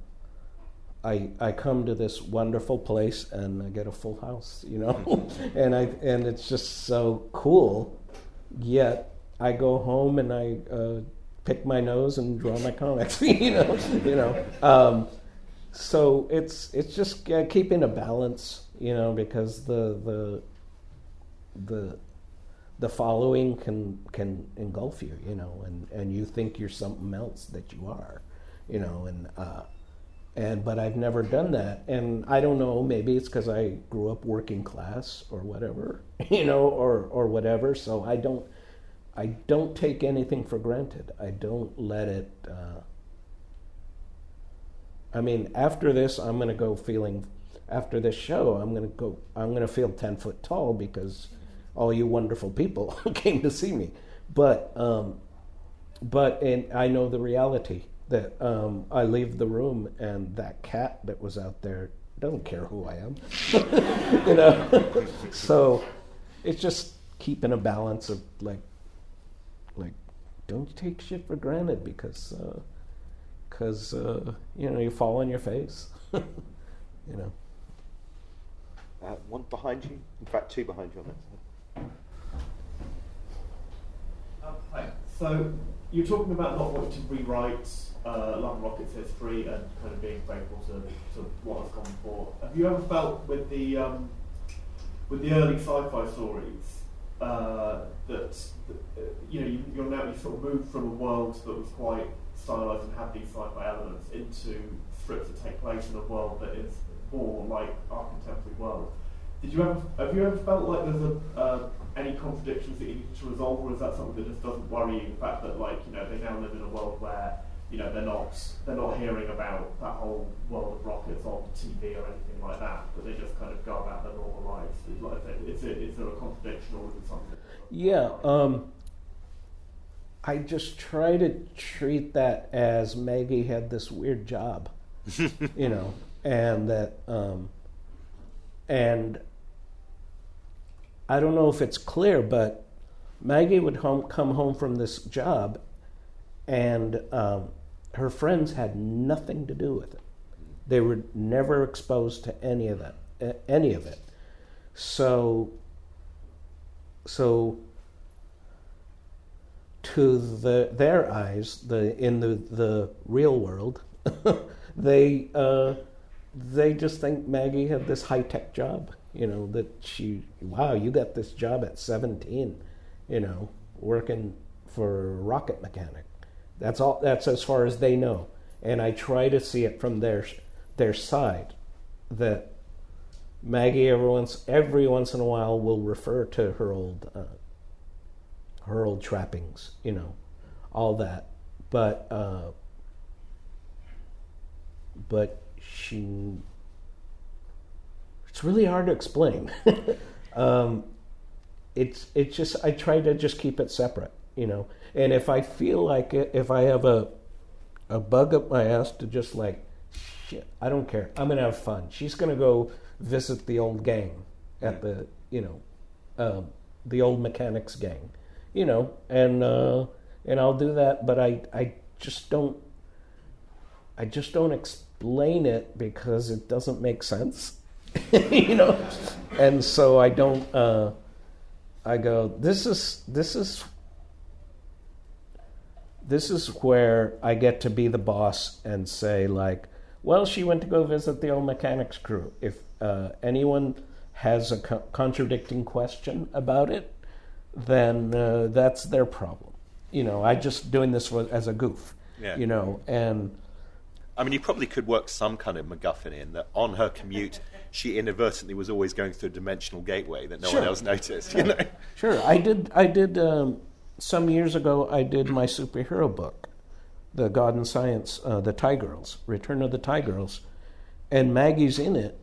I I come to this wonderful place and I get a full house. You know, and I and it's just so cool. Yet I go home and I. Uh, pick my nose and draw my comics. you know, you know. Um, so it's it's just uh, keeping a balance, you know, because the the the the following can can engulf you, you know, and and you think you're something else that you are, you know, and uh, and but I've never done that, and I don't know. Maybe it's because I grew up working class or whatever, you know, or or whatever. So I don't I don't take anything for granted. I don't let it. Uh, I mean, after this, I'm going to go feeling. After this show, I'm going to go. I'm going to feel ten foot tall because all you wonderful people came to see me. But, um, but, and I know the reality that um, I leave the room and that cat that was out there doesn't care who I am. you know, so it's just keeping a balance of like like don't take shit for granted because because uh, uh, you know you fall on your face you know uh, one behind you in fact two behind you on that side um, hi. so you're talking about not wanting to rewrite uh, Love Rocket's history and kind of being faithful to, to what has gone before. Have you ever felt with the um, with the early sci-fi stories uh, that, uh, you know you, you're now you sort of moved from a world that was quite stylized and had these sci-fi elements into strips that take place in a world that is more like our contemporary world. Did you ever have you ever felt like there's a uh, any contradictions that you need to resolve, or is that something that just doesn't worry you? The fact that like you know they now live in a world where you know they're not they're not hearing about that whole world of rockets on TV or anything like that, but they just kind of go about their normal lives. Like, is, it, is there a contradiction or is it something? Yeah, um, I just try to treat that as Maggie had this weird job, you know, and that um, and I don't know if it's clear, but Maggie would home, come home from this job, and um, her friends had nothing to do with it. They were never exposed to any of that, any of it. So, so to the their eyes, the in the the real world, they uh, they just think Maggie had this high tech job. You know that she wow you got this job at seventeen, you know working for a rocket mechanic. That's all. That's as far as they know. And I try to see it from their their side that Maggie every once every once in a while will refer to her old uh, her old trappings, you know, all that. But uh, but she it's really hard to explain. um, it's it's just I try to just keep it separate, you know. And if I feel like it, if I have a a bug up my ass to just like shit, I don't care. I'm gonna have fun. She's gonna go visit the old gang at the you know um, the old mechanics gang, you know, and uh, and I'll do that. But I I just don't I just don't explain it because it doesn't make sense, you know, and so I don't. Uh, I go. This is this is this is where I get to be the boss and say like, well, she went to go visit the old mechanics crew. If uh, anyone has a co- contradicting question about it, then uh, that's their problem. You know, I just doing this as a goof. Yeah. You know, and I mean, you probably could work some kind of MacGuffin in that on her commute, she inadvertently was always going through a dimensional gateway that no Sure. one else noticed. You know? Sure, I did. I did um, some years ago. I did my superhero book, the God and Science, uh, the Ti-Girls, Return of the Ti-Girls, and Maggie's in it.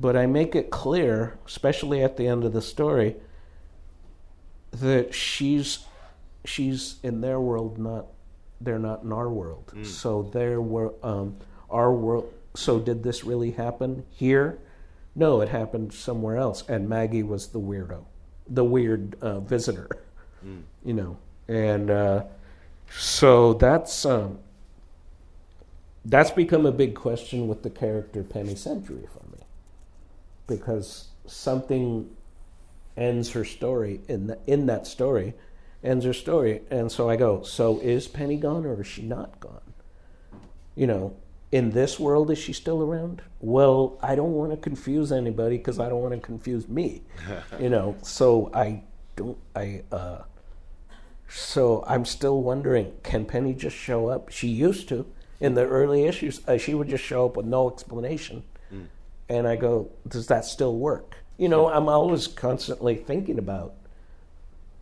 But I make it clear, especially at the end of the story, that she's she's in their world, not they're not in our world. So their wor- um, our world. So did this really happen here? No, it happened somewhere else, and Maggie was the weirdo, the weird uh, visitor, you know. And uh, so that's um, that's become a big question with the character Penny Century for me, because something ends her story in the, in that story, ends her story, and so I go, so is Penny gone or is she not gone? You know, in this world, is she still around? Well, I don't want to confuse anybody because I don't want to confuse me. you know, so I don't. I uh, so I'm still wondering, can Penny just show up? She used to in the early issues. Uh, she would just show up with no explanation, and I go, does that still work? You know, I'm always constantly thinking about,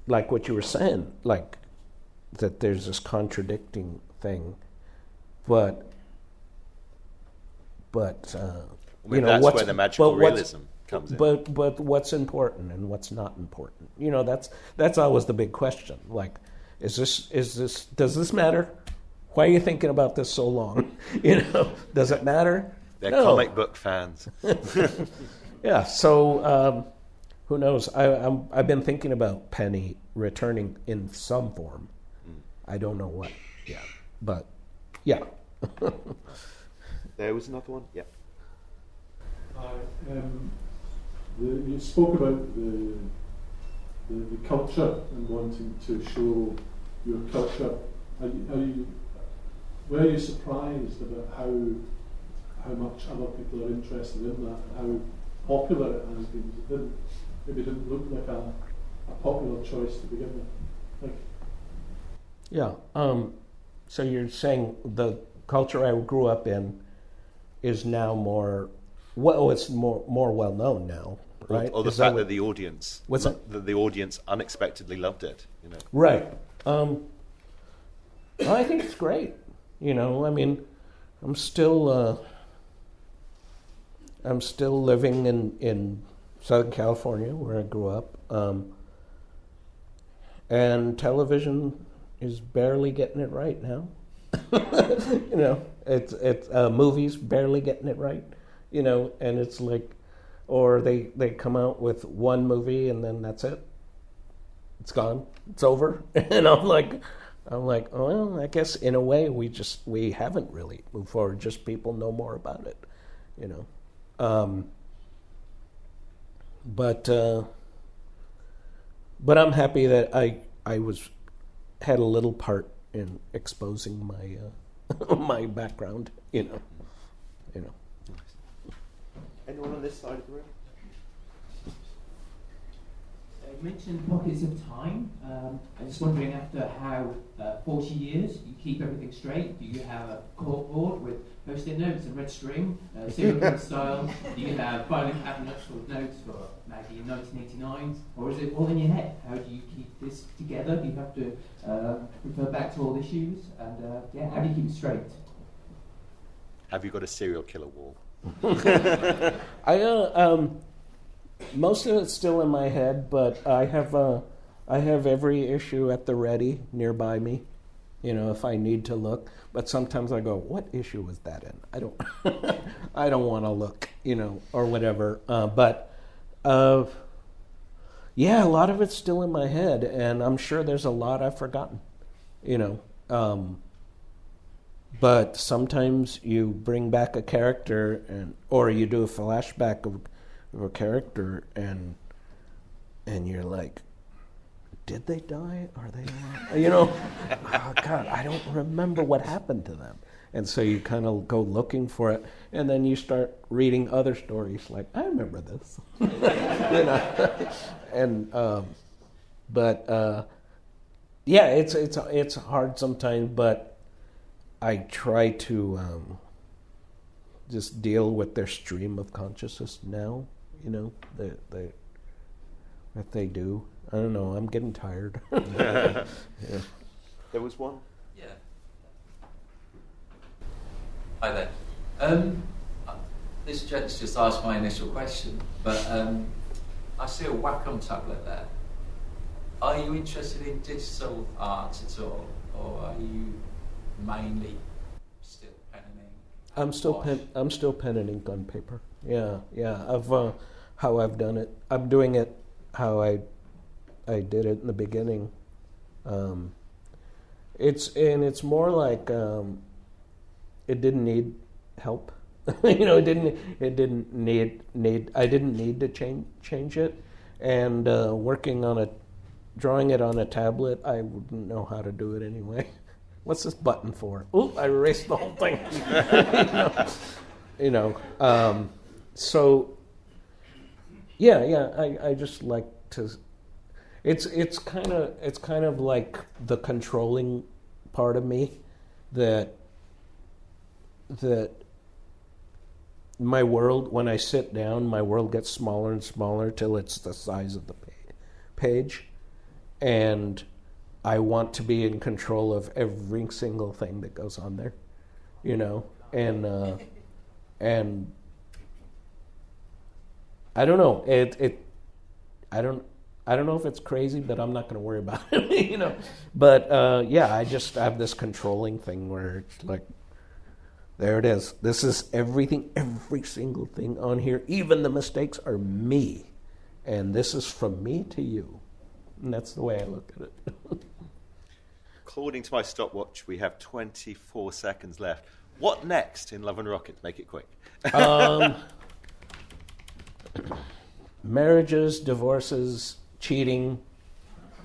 like what you were saying, like that there's this contradicting thing, but but uh, Maybe you know that's what's, where the magical realism comes in. But but what's important and what's not important? You know, that's that's always the big question. Like, is this is this does this matter? Why are you thinking about this so long? You know, does it matter? They're No. comic book fans. Yeah. So um, who knows? I, I'm, I've been thinking about Penny returning in some form. I don't know what. Yeah. But yeah. There was another one. Yeah. Hi. Um, the, you spoke about the, the the culture and wanting to show your culture. Are you, are you were you surprised about how how much other people are interested in that how popular it has been? It didn't maybe didn't look like a, a popular choice to begin with. Thank you. Yeah. Um, so you're saying the culture I grew up in is now more well, it's more more well known now, right? Or the Is fact what- that the audience, What's that? that the audience unexpectedly loved it. You know. Right. Um, I think it's great. You know, I mean, I'm still uh, I'm still living in in Southern California where I grew up, um, and television is barely getting it right now. you know, it's it's uh, movies barely getting it right. You know, and it's like or they they come out with one movie and then that's it. It's gone. It's over. and I'm like, I'm like, well, I guess in a way we just we haven't really moved forward. Just people know more about it, you know. Um, but uh, but I'm happy that I I was had a little part in exposing my uh, my background, you know, you know. Anyone on this side of the room? You mentioned pockets of time. Um, I'm just wondering, after how uh, 40 years, you keep everything straight. Do you have a corkboard with post-it notes and red string, uh, serial killer style? Do you have filing cabinets full of notes for Maggie in 1989? Or is it all in your head? How do you keep this together? Do you have to uh, refer back to old issues? And uh, yeah, how do you keep it straight? Have you got a serial killer wall? I uh, um, most of it's still in my head, but I have uh, I have every issue at the ready nearby me. You know, if I need to look, but sometimes I go, "What issue was that in?" I don't, I don't want to look, you know, or whatever. Uh, but, uh, yeah, a lot of it's still in my head, and I'm sure there's a lot I've forgotten. You know, um, but sometimes you bring back a character and or you do a flashback of, of a character and and you're like did they die? Are they alive? You know? Oh god i don't remember what happened to them. And so you kind of go looking for it and then you start reading other stories like i remember this. You know? And um, but uh, yeah it's it's it's hard sometimes but I try to um, just deal with their stream of consciousness now. You know, that they, that they do. I don't know. I'm getting tired. yeah. There was one. Yeah. Hi there. Um, this gent's just asked my initial question, but um, I see a Wacom tablet there. Are you interested in digital art at all, or are you mainly still pen and ink? I'm still pen. I'm still pen and ink on paper. Yeah, yeah. I've uh, how I've done it. I'm doing it how I I did it in the beginning. Um, it's and it's more like um, it didn't need help. you know, it didn't it didn't need need I didn't need to change change it. And uh, working on a drawing it on a tablet, I wouldn't know how to do it anyway. What's this button for? Oh, I erased the whole thing. you know, you know um, so yeah, yeah. I, I just like to. It's it's kind of it's kind of like the controlling part of me that that my world when I sit down, my world gets smaller and smaller till it's the size of the page, and I want to be in control of every single thing that goes on there, you know, and uh, and I don't know it it I don't I don't know if it's crazy, but I'm not going to worry about it, you know. But uh, yeah, I just have this controlling thing where it's like, there it is. This is everything, every single thing on here. Even the mistakes are me, and this is from me to you, and that's the way I look at it. According to my stopwatch, we have 24 seconds left. What next in Love and Rockets? Make it quick. um, marriages, divorces, cheating.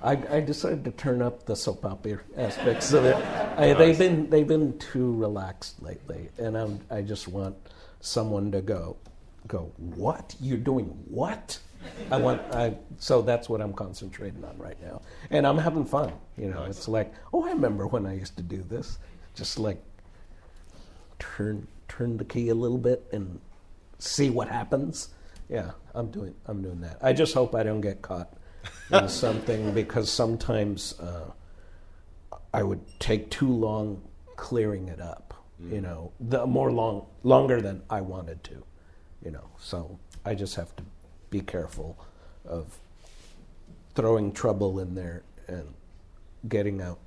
I, I, decided to turn up the soap opera aspects of it. I, they've been they've been too relaxed lately, and I'm, I just want someone to go go. What you're doing? What? I want. I, so that's what I'm concentrating on right now, and I'm having fun. You know, nice. it's like, oh, I remember when I used to do this. Just like turn turn the key a little bit and see what happens. Yeah, I'm doing. I'm doing that. I just hope I don't get caught in something because sometimes uh, I would take too long clearing it up. Mm. You know, the more long longer than I wanted to. You know, so I just have to be careful of throwing trouble in there and getting out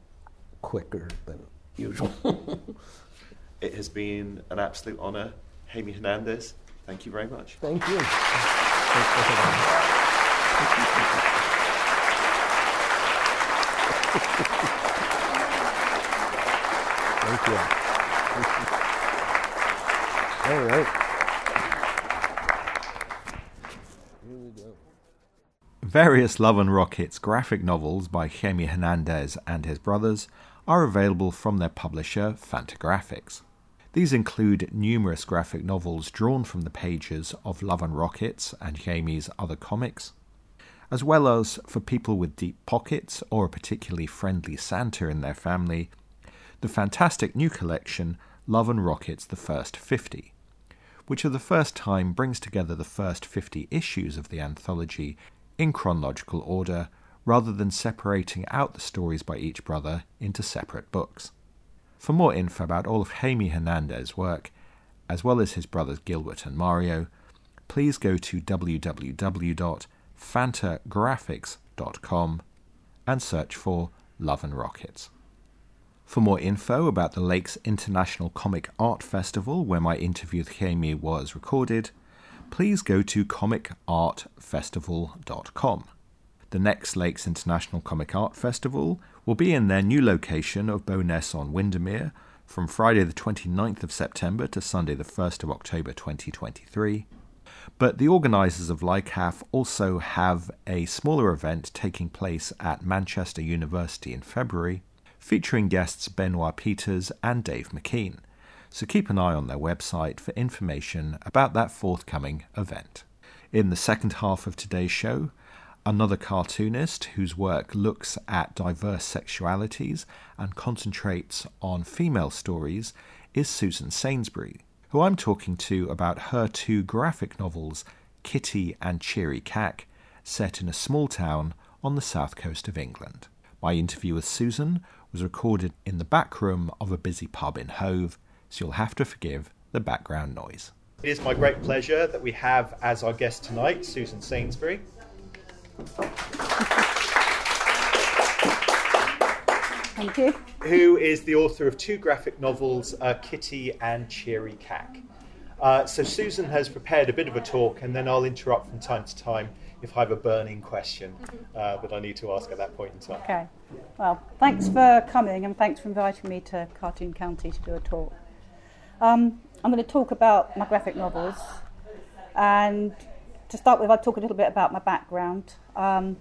quicker than usual. it has been an absolute honor, Jaime Hernandez. Thank you very much. Thank you. Thank you. All right. Here we go. Various Love and Rockets graphic novels by Jaime Hernandez and his brothers are available from their publisher, Fantagraphics. These include numerous graphic novels drawn from the pages of Love and Rockets and Jaime's other comics, as well as for people with deep pockets or a particularly friendly Santa in their family, the fantastic new collection Love and Rockets The First 50, which for the first time brings together the first 50 issues of the anthology in chronological order rather than separating out the stories by each brother into separate books. For more info about all of Jaime Hernandez's work, as well as his brothers Gilbert and Mario, please go to www.fantagraphics.com and search for Love and Rockets. For more info about the Lakes International Comic Art Festival, where my interview with Jaime was recorded, please go to comicartfestival.com. The next Lakes International Comic Art Festival will be in their new location of Bowness on Windermere from Friday the 29th of September to Sunday the 1st of October 2023. But the organisers of LICAF also have a smaller event taking place at Manchester University in February, featuring guests Benoit Peeters and Dave McKean. So keep an eye on their website for information about that forthcoming event. In the second half of today's show, another cartoonist whose work looks at diverse sexualities and concentrates on female stories is Susan Sainsbury, who I'm talking to about her two graphic novels, Kitty and Cheery Cack, set in a small town on the south coast of England. My interview with Susan was recorded in the back room of a busy pub in Hove, so you'll have to forgive the background noise. It is my great pleasure that we have as our guest tonight Susan Sainsbury. Thank you. Who is the author of two graphic novels, uh, Kitty and Cheery Cack. Uh, so, Susan has prepared a bit of a talk, and then I'll interrupt from time to time if I have a burning question uh, that I need to ask at that point in time. Okay. Well, thanks for coming and thanks for inviting me to Cartoon County to do a talk. Um, I'm going to talk about my graphic novels. And to start with, I'll talk a little bit about my background. Um,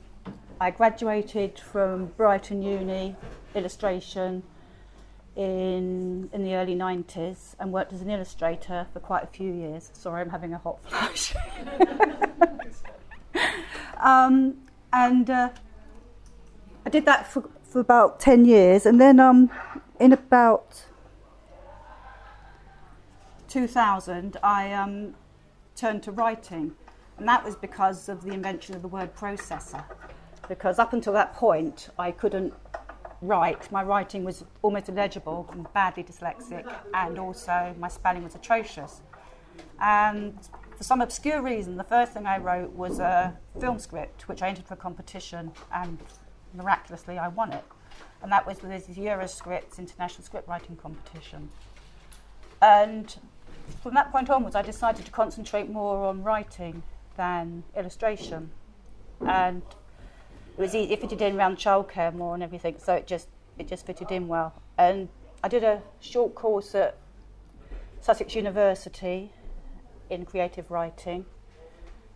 I graduated from Brighton Uni illustration in in the early 90s and worked as an illustrator for quite a few years. Sorry, I'm having a hot flash. um, and uh, I did that for, for about 10 years, and then um, in about 2000, I um, turned to writing, and that was because of the invention of the word processor. Because up until that point, I couldn't write. My writing was almost illegible. I'm badly dyslexic, and also my spelling was atrocious. And for some obscure reason, the first thing I wrote was a film script, which I entered for a competition, and miraculously I won it. And that was the Euroscripts International Script Writing Competition. And from that point onwards, I decided to concentrate more on writing than illustration. And it was easy, it fitted in around childcare more and everything, so it just it just fitted in well. And I did a short course at Sussex University in creative writing,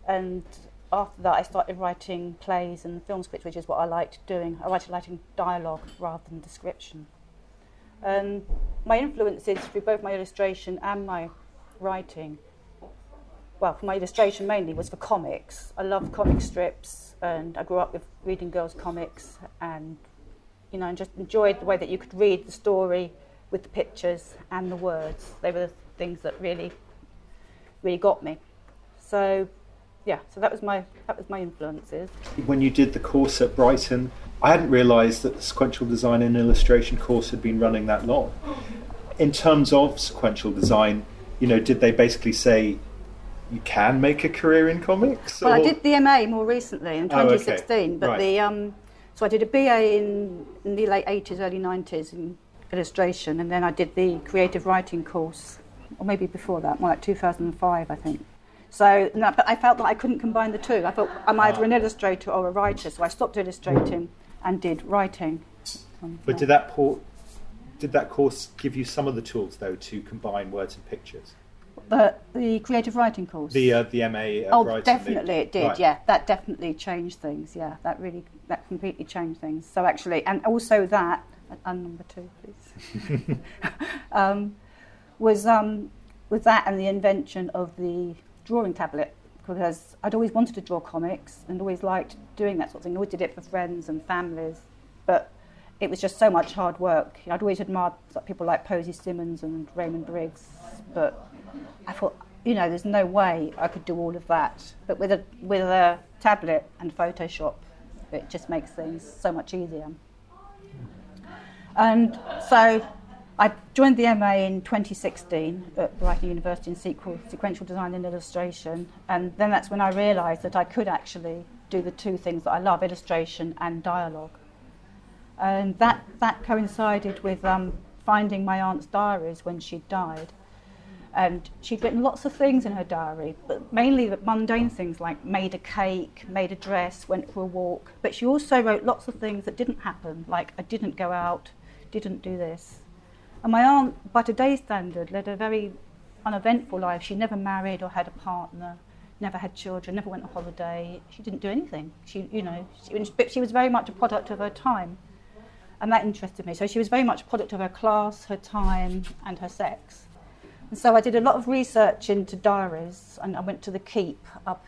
and after that I started writing plays and film scripts, which is what I liked doing. I liked writing dialogue rather than description. And my influences through both my illustration and my writing, well, for my illustration mainly, was for comics. I love comic strips, and I grew up with reading girls' comics, and you know, and just enjoyed the way that you could read the story with the pictures and the words. They were the things that really, really got me. So, yeah, so that was my that was my influences. When you did the course at Brighton, I hadn't realised that the sequential design and illustration course had been running that long. In terms of sequential design, you know, did they basically say you can make a career in comics? Well, I did the MA more recently in Oh, okay. 2016, but Right. the um, so I did a BA in, in the late 80s, early 90s in illustration, and then I did the creative writing course, or maybe before that, more like 2005, I think. So, no, but I felt that I couldn't combine the two. I thought I'm either an illustrator or a writer, so I stopped illustrating and did writing. Um, But yeah. did that por- did that course give you some of the tools though to combine words and pictures? The, the creative writing course? The uh, the MA. At oh, Brighton, definitely the- it did. right. Yeah, that definitely changed things. Yeah, that really, that completely changed things. So actually, and also that, and number two, please, um, was um, was that and the invention of the drawing tablet because I'd always wanted to draw comics and always liked doing that sort of thing. I always did it for friends and families, but it was just so much hard work. I'd always admired people like Posy Simmonds and Raymond Briggs, but I thought, you know, there's no way I could do all of that. But with a with a tablet and Photoshop, it just makes things so much easier. And so I joined the MA in 2016 at Brighton University in sequel, sequential design and illustration, and then that's when I realised that I could actually do the two things that I love, illustration and dialogue. And that, that coincided with um, finding my aunt's diaries when she died. And she'd written lots of things in her diary, but mainly the mundane things like made a cake, made a dress, went for a walk. But she also wrote lots of things that didn't happen, like I didn't go out, didn't do this. And my aunt, by today's standard, led a very uneventful life. She never married or had a partner, never had children, never went on holiday. She didn't do anything. She, you know, she, but she was very much a product of her time, and that interested me. So she was very much a product of her class, her time, and her sex. And so I did a lot of research into diaries, and I went to the Keep up.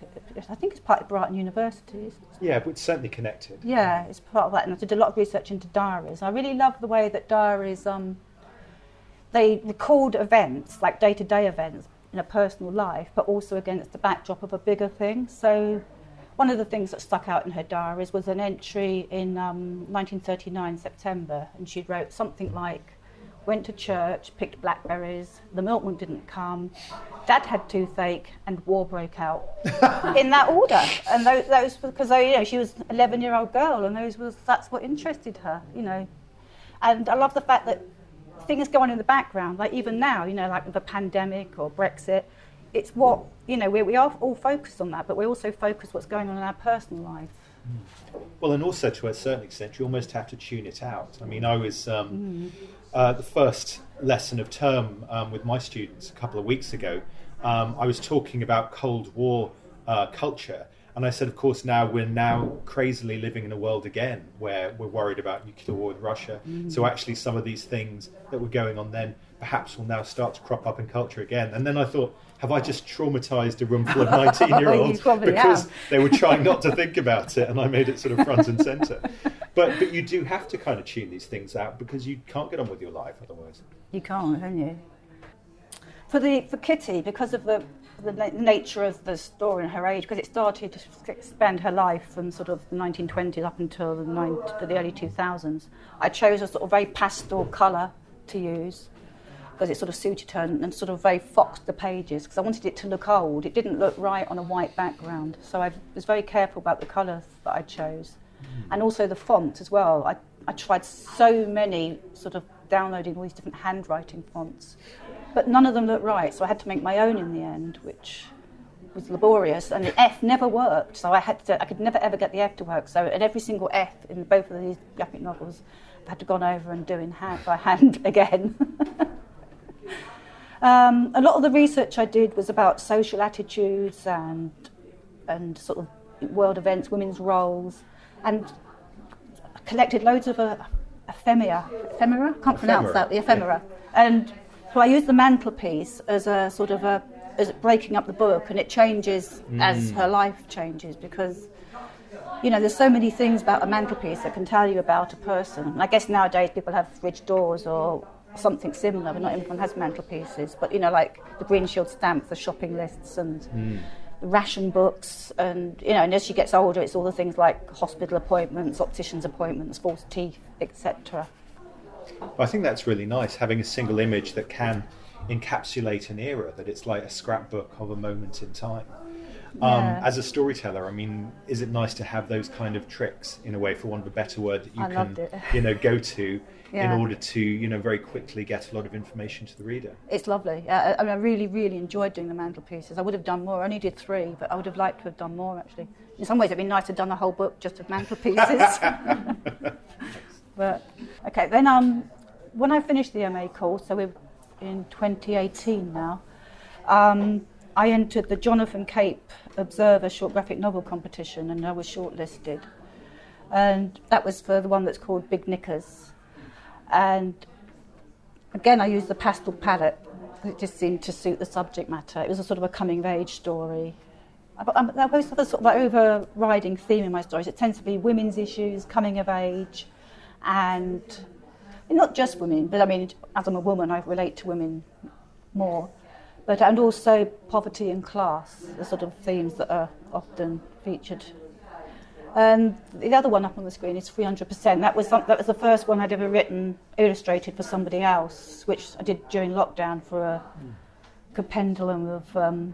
I think it's part of Brighton University. Yeah, but it's certainly connected. Yeah, it's part of that, and I did a lot of research into diaries. I really love the way that diaries um, they record events, like day-to-day events in a personal life, but also against the backdrop of a bigger thing. So, one of the things that stuck out in her diaries was an entry in um, 1939 September, and she wrote something like, "Went to church, picked blackberries. The milkman didn't come. Dad had toothache, and war broke out." in that order, and those, those because you know she was an 11-year-old girl, and those was that's what interested her, you know. And I love the fact that things go on in the background, like even now, you know, like the pandemic or Brexit. It's what you know. We we are all focused on that, but we also focus what's going on in our personal life. Well, and also to a certain extent, you almost have to tune it out. I mean, I was um, uh, the first lesson of term um, with my students a couple of weeks ago. Um, I was talking about Cold War uh, culture, and I said, of course, now we're now crazily living in a world again where we're worried about nuclear war with Russia. Mm. So actually, some of these things that were going on then perhaps will now start to crop up in culture again. And then I thought, have I just traumatized a room full of 19 year olds because have. they were trying not to think about it and I made it sort of front and center? But, but you do have to kind of tune these things out because you can't get on with your life otherwise. You can't, can you? For the for Kitty, because of the the na- nature of the story and her age, because it started to spend her life from sort of the 1920s up until the, nine, to the early 2000s. I chose a sort of very pastel colour to use because it sort of suited her and, and sort of very foxed the pages because I wanted it to look old. It didn't look right on a white background, so I was very careful about the colours that I chose, hmm. and also the font as well. I I tried so many sort of downloading all these different handwriting fonts, but none of them looked right. So I had to make my own in the end, which was laborious. And the F never worked, so I had to. I could never ever get the F to work. So at every single F in both of these graphic novels, I had to gone over and do in hand by hand again. um, a lot of the research I did was about social attitudes and and sort of world events, women's roles, and collected loads of uh, ephemera. Ephemera? Can't pronounce that. The ephemera. And so I used the mantelpiece as a sort of a as breaking up the book, and it changes as Mm. her life changes because. You know, there's so many things about a mantelpiece that can tell you about a person. And I guess nowadays people have fridge doors or something similar, but not everyone has mantelpieces. But you know, like the Green Shield stamps, the shopping lists, and the ration books, and you know, and as she gets older, it's all the things like hospital appointments, opticians' appointments, false teeth, etc. I think that's really nice having a single image that can encapsulate an era, that it's like a scrapbook of a moment in time. Um, Yeah. As a storyteller, I mean, is it nice to have those kind of tricks, in a way, for want of a better word, that you I can, you know, go to Yeah. in order to, you know, very quickly get a lot of information to the reader? It's lovely. Uh, I, mean, I really, really enjoyed doing the mantelpieces. I would have done more. I only did three, but I would have liked to have done more, actually. In some ways, it'd been nice to have done the whole book just of mantelpieces. but, okay, then um, when I finished the MA course, so we're in 2018 now, um, I entered the Jonathan Cape Observer short graphic novel competition and I was shortlisted. And that was for the one that's called Big Knickers. And again, I used the pastel palette. It just seemed to suit the subject matter. It was a sort of a coming of age story. But um, have a sort of overriding theme in my stories. It tends to be women's issues, coming of age, and not just women, but I mean, as I'm a woman, I relate to women more. But and also poverty and class, the sort of themes that are often featured. And the other one up on the screen is 300%. That was some, that was the first one I'd ever written, illustrated for somebody else, which I did during lockdown for a compendium of um,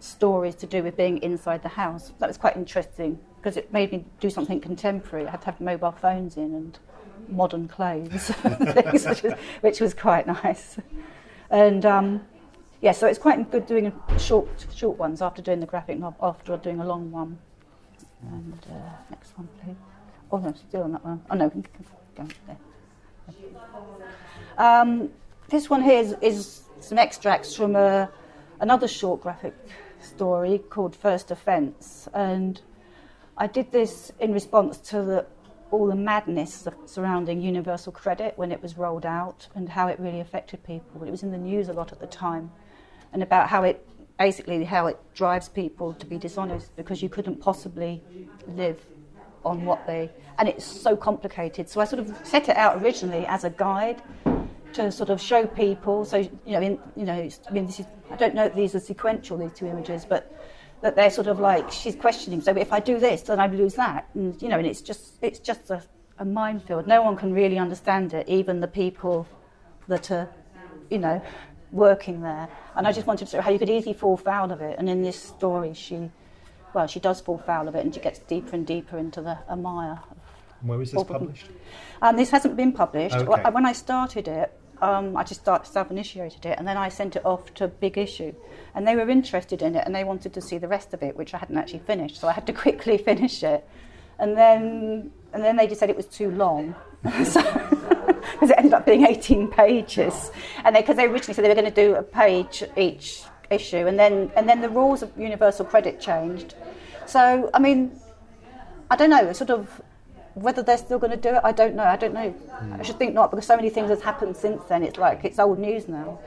stories to do with being inside the house. That was quite interesting because it made me do something contemporary. I had to have mobile phones in and modern clothes, things, which, was, which was quite nice. And um, yeah, so it's quite good doing short short ones after doing the graphic novel, after doing a long one. And uh, next one, please. Oh, no, still on that one. Oh, no, we can go there. Um, this one here is, is some extracts from a, another short graphic story called First Offence. And I did this in response to the, all the madness surrounding universal credit when it was rolled out and how it really affected people. It was in the news a lot at the time. And about how it basically how it drives people to be dishonest because you couldn't possibly live on what they and it's so complicated. So I sort of set it out originally as a guide to sort of show people. So you know, in, you know, I mean, is I don't know if these are sequential these two images, but that they're sort of like she's questioning. So if I do this, then I lose that, and you know, and it's just it's just a, a minefield. No one can really understand it, even the people that are, you know, working there. And I just wanted to show how you could easily fall foul of it. And in this story, she, well, she does fall foul of it, and she gets deeper and deeper into the a mire. Where was this published? Um, this hasn't been published. Okay. When I started it, um, I just start, self-initiated it, and then I sent it off to Big Issue, and they were interested in it, and they wanted to see the rest of it, which I hadn't actually finished, so I had to quickly finish it, and then and then they just said it was too long. Because it ended up being 18 pages, and because they, originally said they were going to do a page each issue, and then and then the rules of universal credit changed. So I mean, I don't know, sort of whether they're still going to do it, I don't know. I don't know. I should think not because so many things have happened since then. It's like it's old news now.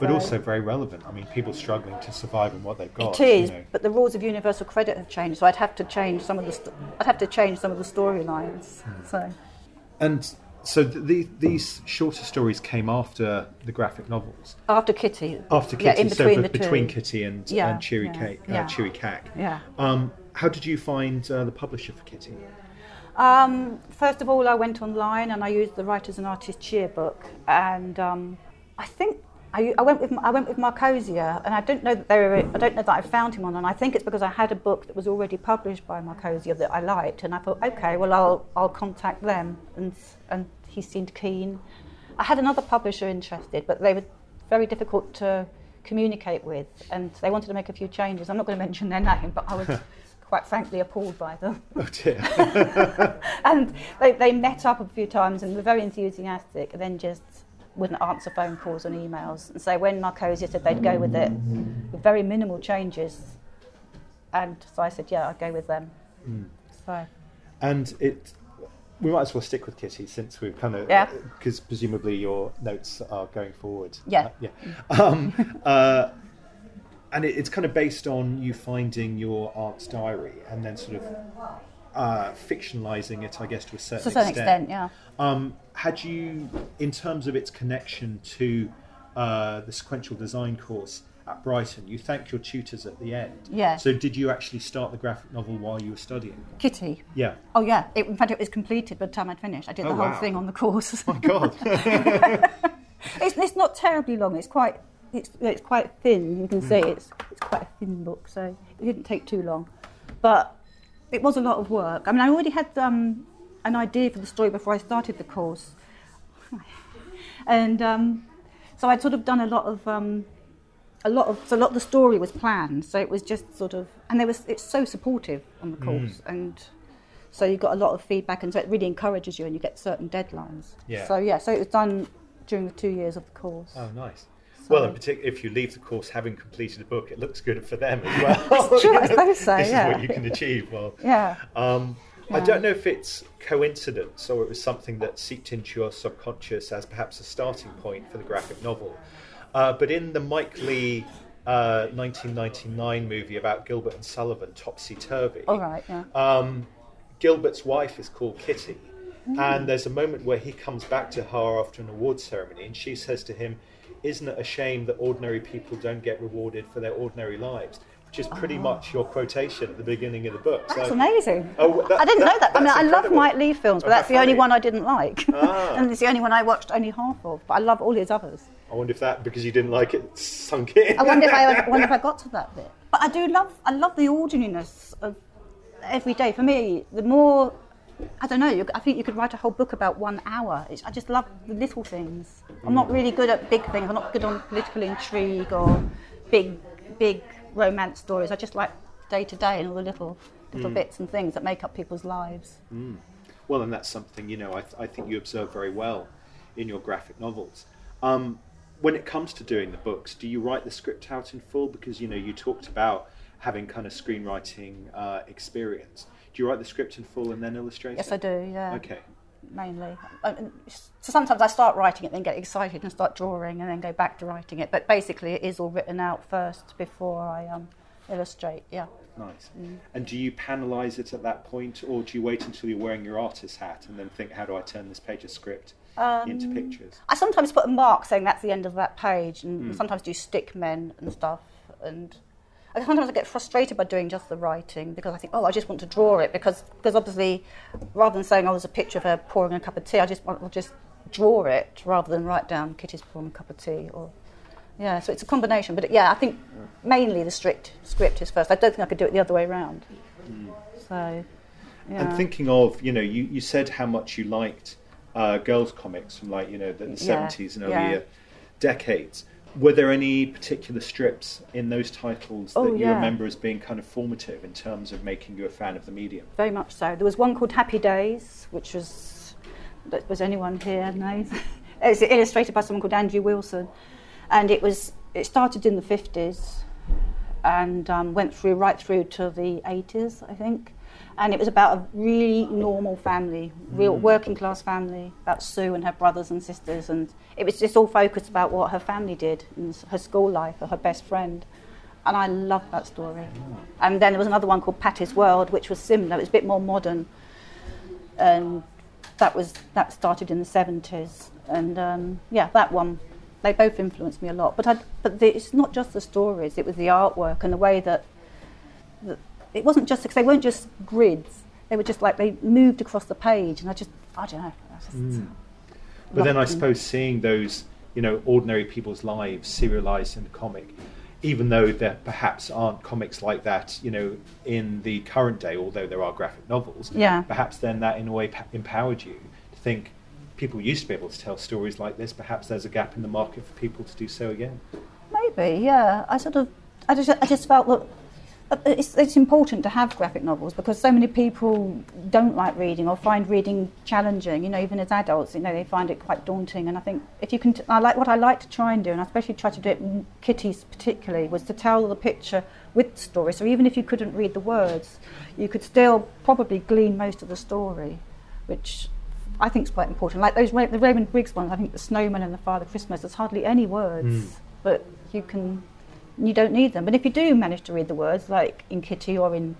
But So- also very relevant. I mean, people struggling to survive on what they've got. It is, You know. but the rules of universal credit have changed, so I'd have to change some of the. St- I'd have to change some of the storylines. Hmm. So And so the, these shorter stories came after the graphic novels. after Kitty, After yeah, Kitty, in between so the be- between two. Kitty and, Yeah, and Cheery, yeah, Cake, yeah. Uh, Cheery Cack. Yeah. Um, how did you find uh, the publisher for Kitty? Um, first of all, I went online and I used the Writers and Artists Yearbook, and um, I think I, I went with I went with Markosia, and I don't know that they were, I don't know that I found him on, and I think it's because I had a book that was already published by Markosia that I liked, and I thought, okay, well I'll I'll contact them, and and he seemed keen. I had another publisher interested, but they were very difficult to communicate with, and they wanted to make a few changes. I'm not going to mention their name, but I was quite frankly appalled by them. Oh dear. and they, they met up a few times and were very enthusiastic and then just wouldn't answer phone calls and emails. And so when Markosia said they'd go with it with very minimal changes, and so I said, yeah, I'd go with them. Mm. So And it, we might as well stick with Kitty since we've kind of, Yeah. because presumably your notes are going forward. Yeah. Uh, yeah. Um, uh, and it, it's kind of based on you finding your aunt's diary and then sort of uh, fictionalizing it, I guess, to a certain, To a certain extent, yeah. Um, had you, in terms of its connection to uh, the sequential design course at Brighton, you thank your tutors at the end. Yeah. So did you actually start the graphic novel while you were studying? Kitty. Yeah. Oh yeah, it, in fact it was completed by the time I'd finished. I did Oh, the whole wow. thing on the course. My God. it's, it's not terribly long. It's quite it's, it's quite thin. You can see it's it's quite a thin book, so it didn't take too long. But it was a lot of work. I mean, I already had um, an idea for the story before I started the course, and um, so I'd sort of done a lot of. Um, a lot of so a lot of the story was planned, so it was just sort of, and there was it's so supportive on the course, and so you got a lot of feedback, and so it really encourages you, and you get certain deadlines. Yeah. So yeah, so it was done during the two years of the course. Oh, nice. So- Well, in particular, if you leave the course having completed a book, it looks good for them as well. It's true, I suppose so, This yeah. is what you can achieve. Well, Yeah. Um, I don't know if it's coincidence or it was something that seeped into your subconscious as perhaps a starting point for the graphic novel. Uh, but in the Mike Leigh uh, 1999 movie about Gilbert and Sullivan, Topsy Turvy, All right, yeah. um, Gilbert's wife is called Kitty. Mm. And there's a moment where he comes back to her after an award ceremony and she says to him, Isn't it a shame that ordinary people don't get rewarded for their ordinary lives? Which is pretty much your quotation at the beginning of the book. Oh. That's So- amazing. Oh, that- I didn't know that. I mean, that's I love. Mike Leigh films, but Oh, that's the how only one I didn't like, Ah. and it's the only one I watched only half of. But I love all his others. I wonder if that, because you didn't like it, sunk in. I wonder if I, I wonder if I got to that bit. But I do love, I love the ordinariness of every day. For me, the more, I don't know. You, I think you could write a whole book about one hour. It's, I just love the little things. I'm not really good at big things. I'm not good on political intrigue or big, big romance stories. I just like day to day and all the little, little Mm. bits and things that make up people's lives. Mm. Well, and that's something you know I, th- I think you observe very well in your graphic novels. Um, when it comes to doing the books, do you write the script out in full? Because you know you talked about having kind of screenwriting uh, experience. Do you write the script in full and then illustrate Yes, it? I do. Yeah. Okay. Mainly. I mean, So sometimes I start writing it, then get excited and start drawing, and then go back to writing it. But basically, it is all written out first before I um, illustrate. Yeah. Nice. Mm. And do you panelise it at that point, or do you wait until you're wearing your artist hat and then think, how do I turn this page of script into Um, pictures? I sometimes put a mark saying that's the end of that page, and Mm. sometimes do stick men and stuff. And I sometimes I get frustrated by doing just the writing because I think, oh, I just want to draw it because because obviously, rather than saying, oh, there's a picture of her pouring a cup of tea, I just want to just draw it rather than write down Kitty's pouring a cup of tea or. Yeah, so it's a combination, but yeah, I think mainly the strict script is first. I don't think I could do it the other way around. Mm. So, yeah. And thinking of, you know, you, you said how much you liked uh, girls' comics from like, you know, the, the Yeah, 70s and yeah. earlier decades. Were there any particular strips in those titles that Oh, you yeah. remember as being kind of formative in terms of making you a fan of the medium? Very much so. There was one called Happy Days, which was that was anyone here knows. it was illustrated by someone called Andrew Wilson, and it was it started in the fifties and um, went through right through to the eighties, I think. And it was about a really normal family, real Mm. working class family, about Sue and her brothers and sisters, and it was just all focused about what her family did and her school life, or her best friend. And I loved that story. And then there was another one called Patty's World, which was similar. It was a bit more modern. And that was that started in the seventies. And um, yeah, that one, they both influenced me a lot. But I, but the, it's not just the stories; it was the artwork and the way that, that it wasn't just because they weren't just grids. They were just like they moved across the page, and I just I don't know. I just Mm. But then I suppose seeing those, you know, ordinary people's lives serialized in the comic, even though there perhaps aren't comics like that, you know, in the current day, although there are graphic novels, Yeah. perhaps then that in a way empowered you to think people used to be able to tell stories like this. Perhaps there's a gap in the market for people to do so again. Maybe, yeah. I sort of, I just, I just felt that it's, it's important to have graphic novels because so many people don't like reading or find reading challenging. You know, even as adults, you know, they find it quite daunting. And I think if you can, t- I like what I like to try and do, and I especially try to do it. in Kitty's particularly was to tell the picture with the story. So even if you couldn't read the words, you could still probably glean most of the story, which I think is quite important. Like those the Raymond Briggs ones, I think the Snowman and the Father Christmas. There's hardly any words, Mm. but you can you don't need them. But if you do manage to read the words, like in Kitty or in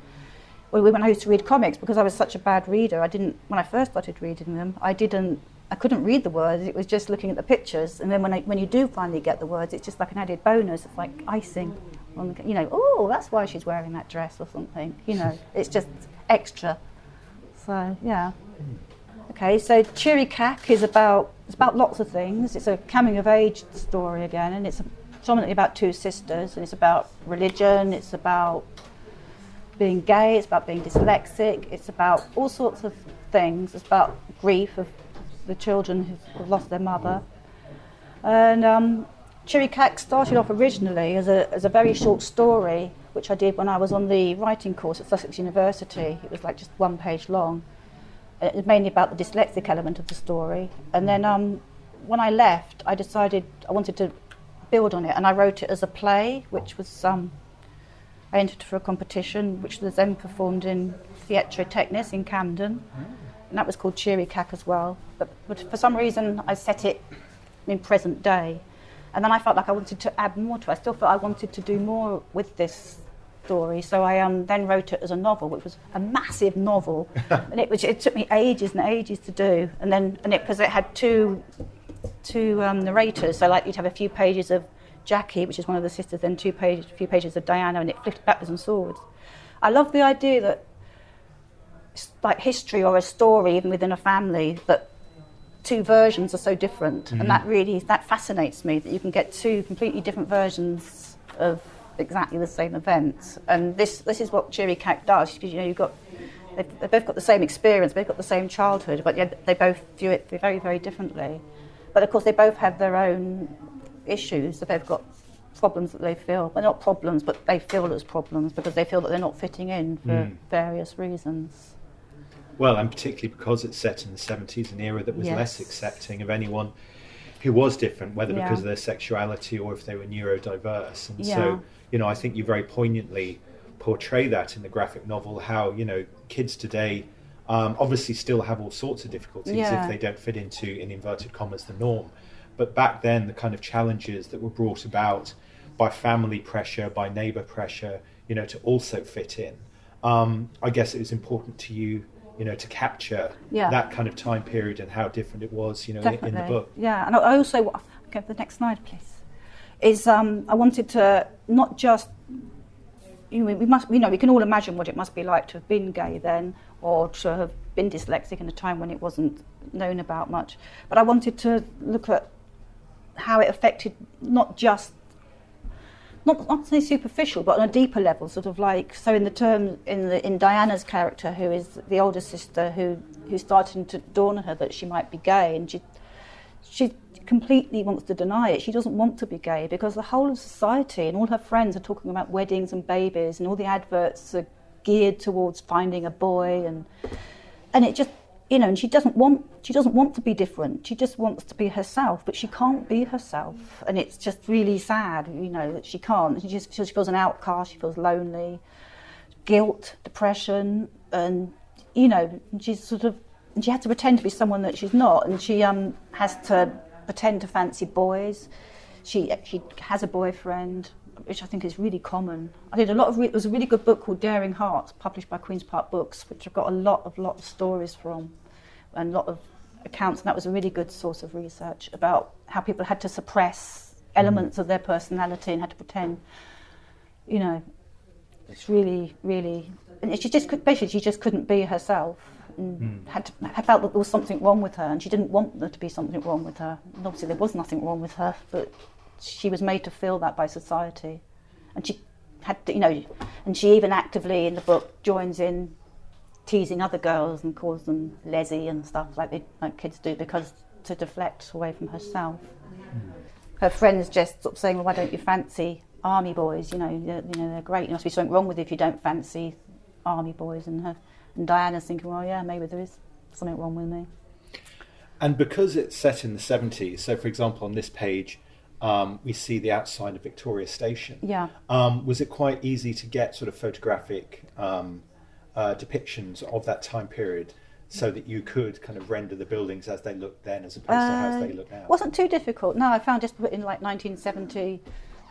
well, when I used to read comics, because I was such a bad reader, I didn't when I first started reading them, I didn't. I couldn't read the words. It was just looking at the pictures, and then when I, when you do finally get the words, it's just like an added bonus. It's like icing on the, you know. Oh, that's why she's wearing that dress or something. You know, it's just extra. So yeah. Hmm. Okay, so Cheery Cack is about it's about lots of things. It's a coming of age story again, and it's a predominantly about two sisters, and it's about religion, it's about being gay, it's about being dyslexic, it's about all sorts of things. It's about grief of the children who've lost their mother. And um, Cheery Cack started off originally as a, as a very short story, which I did when I was on the writing course at Sussex University. It was like just one page long. It was mainly about the dyslexic element of the story. And then um, when I left, I decided I wanted to build on it, and I wrote it as a play, which was um, I entered for a competition, which was then performed in Theatre Technis in Camden, and that was called Cheery Cack as well. But, but for some reason, I set it in present day, and then I felt like I wanted to add more to it. I still felt I wanted to do more with this story, so I um, then wrote it as a novel, which was a massive novel, and it, was, it took me ages and ages to do, and then and it because it had two two um, narrators, so like you'd have a few pages of Jackie, which is one of the sisters, then two pages, a few pages of Diana, and it flipped backwards and forwards. I love the idea that like history or a story, even within a family, that two versions are so different, mm-hmm. and that really that fascinates me that you can get two completely different versions of exactly the same event. And this this is what Cheery Cack does. You know, you've got they've, they've both got the same experience, they've got the same childhood, but yet they both view it very very differently. But of course, they both have their own issues that they've got problems that they feel. Well, not problems, but they feel as problems because they feel that they're not fitting in for mm. various reasons. Well, and particularly because it's set in the 70s, an era that was yes. less accepting of anyone who was different, whether yeah. because of their sexuality or if they were neurodiverse. And yeah. so, you know, I think you very poignantly portray that in the graphic novel how, you know, kids today um, obviously still have all sorts of difficulties yeah. if they don't fit into, in inverted commas, the norm. But back then, the kind of challenges that were brought about by family pressure, by neighbour pressure, you know, to also fit in. Um, I guess it was important to you, you know, to capture yeah. that kind of time period and how different it was, you know, in, in, the book. Yeah, and I also to the next slide, please. Is um, I wanted to not just you know, we must, you know, we can all imagine what it must be like to have been gay then, or to have been dyslexic in a time when it wasn't known about much. But I wanted to look at how it affected not just not not say superficial, but on a deeper level, sort of like so. In the term in the in Diana's character, who is the older sister, who who's starting to dawn on her that she might be gay, and she she completely wants to deny it. She doesn't want to be gay because the whole of society and all her friends are talking about weddings and babies, and all the adverts are geared towards finding a boy, and and it just you know, and she doesn't want she doesn't want to be different. She just wants to be herself, but she can't be herself, and it's just really sad, you know, that she can't. She just she feels an outcast. She feels lonely, guilt, depression, and you know, she's sort of she had to pretend to be someone that she's not, and she um has to pretend to fancy boys. She she has a boyfriend, which I think is really common. I did a lot of. Re- it was a really good book called Daring Hearts, published by QueenSpark Books, which I've got a lot of lot of stories from, and a lot of accounts. And that was a really good source of research about how people had to suppress elements mm. of their personality and had to pretend. You know, it's really, really. And she just basically she just couldn't be herself. And mm. had, to, had felt that there was something wrong with her, and she didn't want there to be something wrong with her. And obviously, there was nothing wrong with her, but she was made to feel that by society, and she had to, you know, and she even actively in the book joins in teasing other girls and calls them lesy and stuff like they, like kids do because to deflect away from herself. Hmm. Her friends just sort of saying, "Well, why don't you fancy army boys? You know, you know they're great. There must be something wrong with you if you don't fancy army boys." And her and Diana's thinking, "Well, yeah, maybe there is something wrong with me." And because it's set in the 70s, so for example, on this page, um, we see the outside of Victoria Station. Yeah. Um, was it quite easy to get sort of photographic um, uh, depictions of that time period so that you could kind of render the buildings as they looked then as opposed uh, to as they look now? wasn't too difficult. No, I found just put in like 1970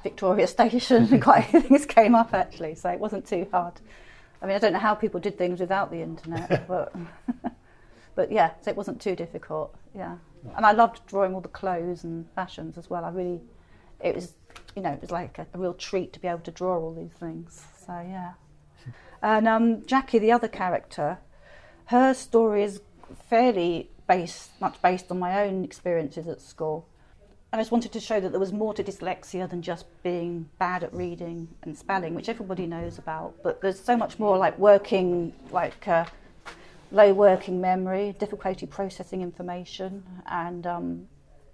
Victoria Station and quite a few things came up actually, so it wasn't too hard. I mean, I don't know how people did things without the internet, but but yeah, so it wasn't too difficult. Yeah. And I loved drawing all the clothes and fashions as well. I really, it was, you know, it was like a, a real treat to be able to draw all these things. So yeah. And um, Jackie, the other character, her story is fairly based, much based on my own experiences at school. I just wanted to show that there was more to dyslexia than just being bad at reading and spelling, which everybody knows about. But there's so much more like working, like uh, low working memory, difficulty processing information, and, um,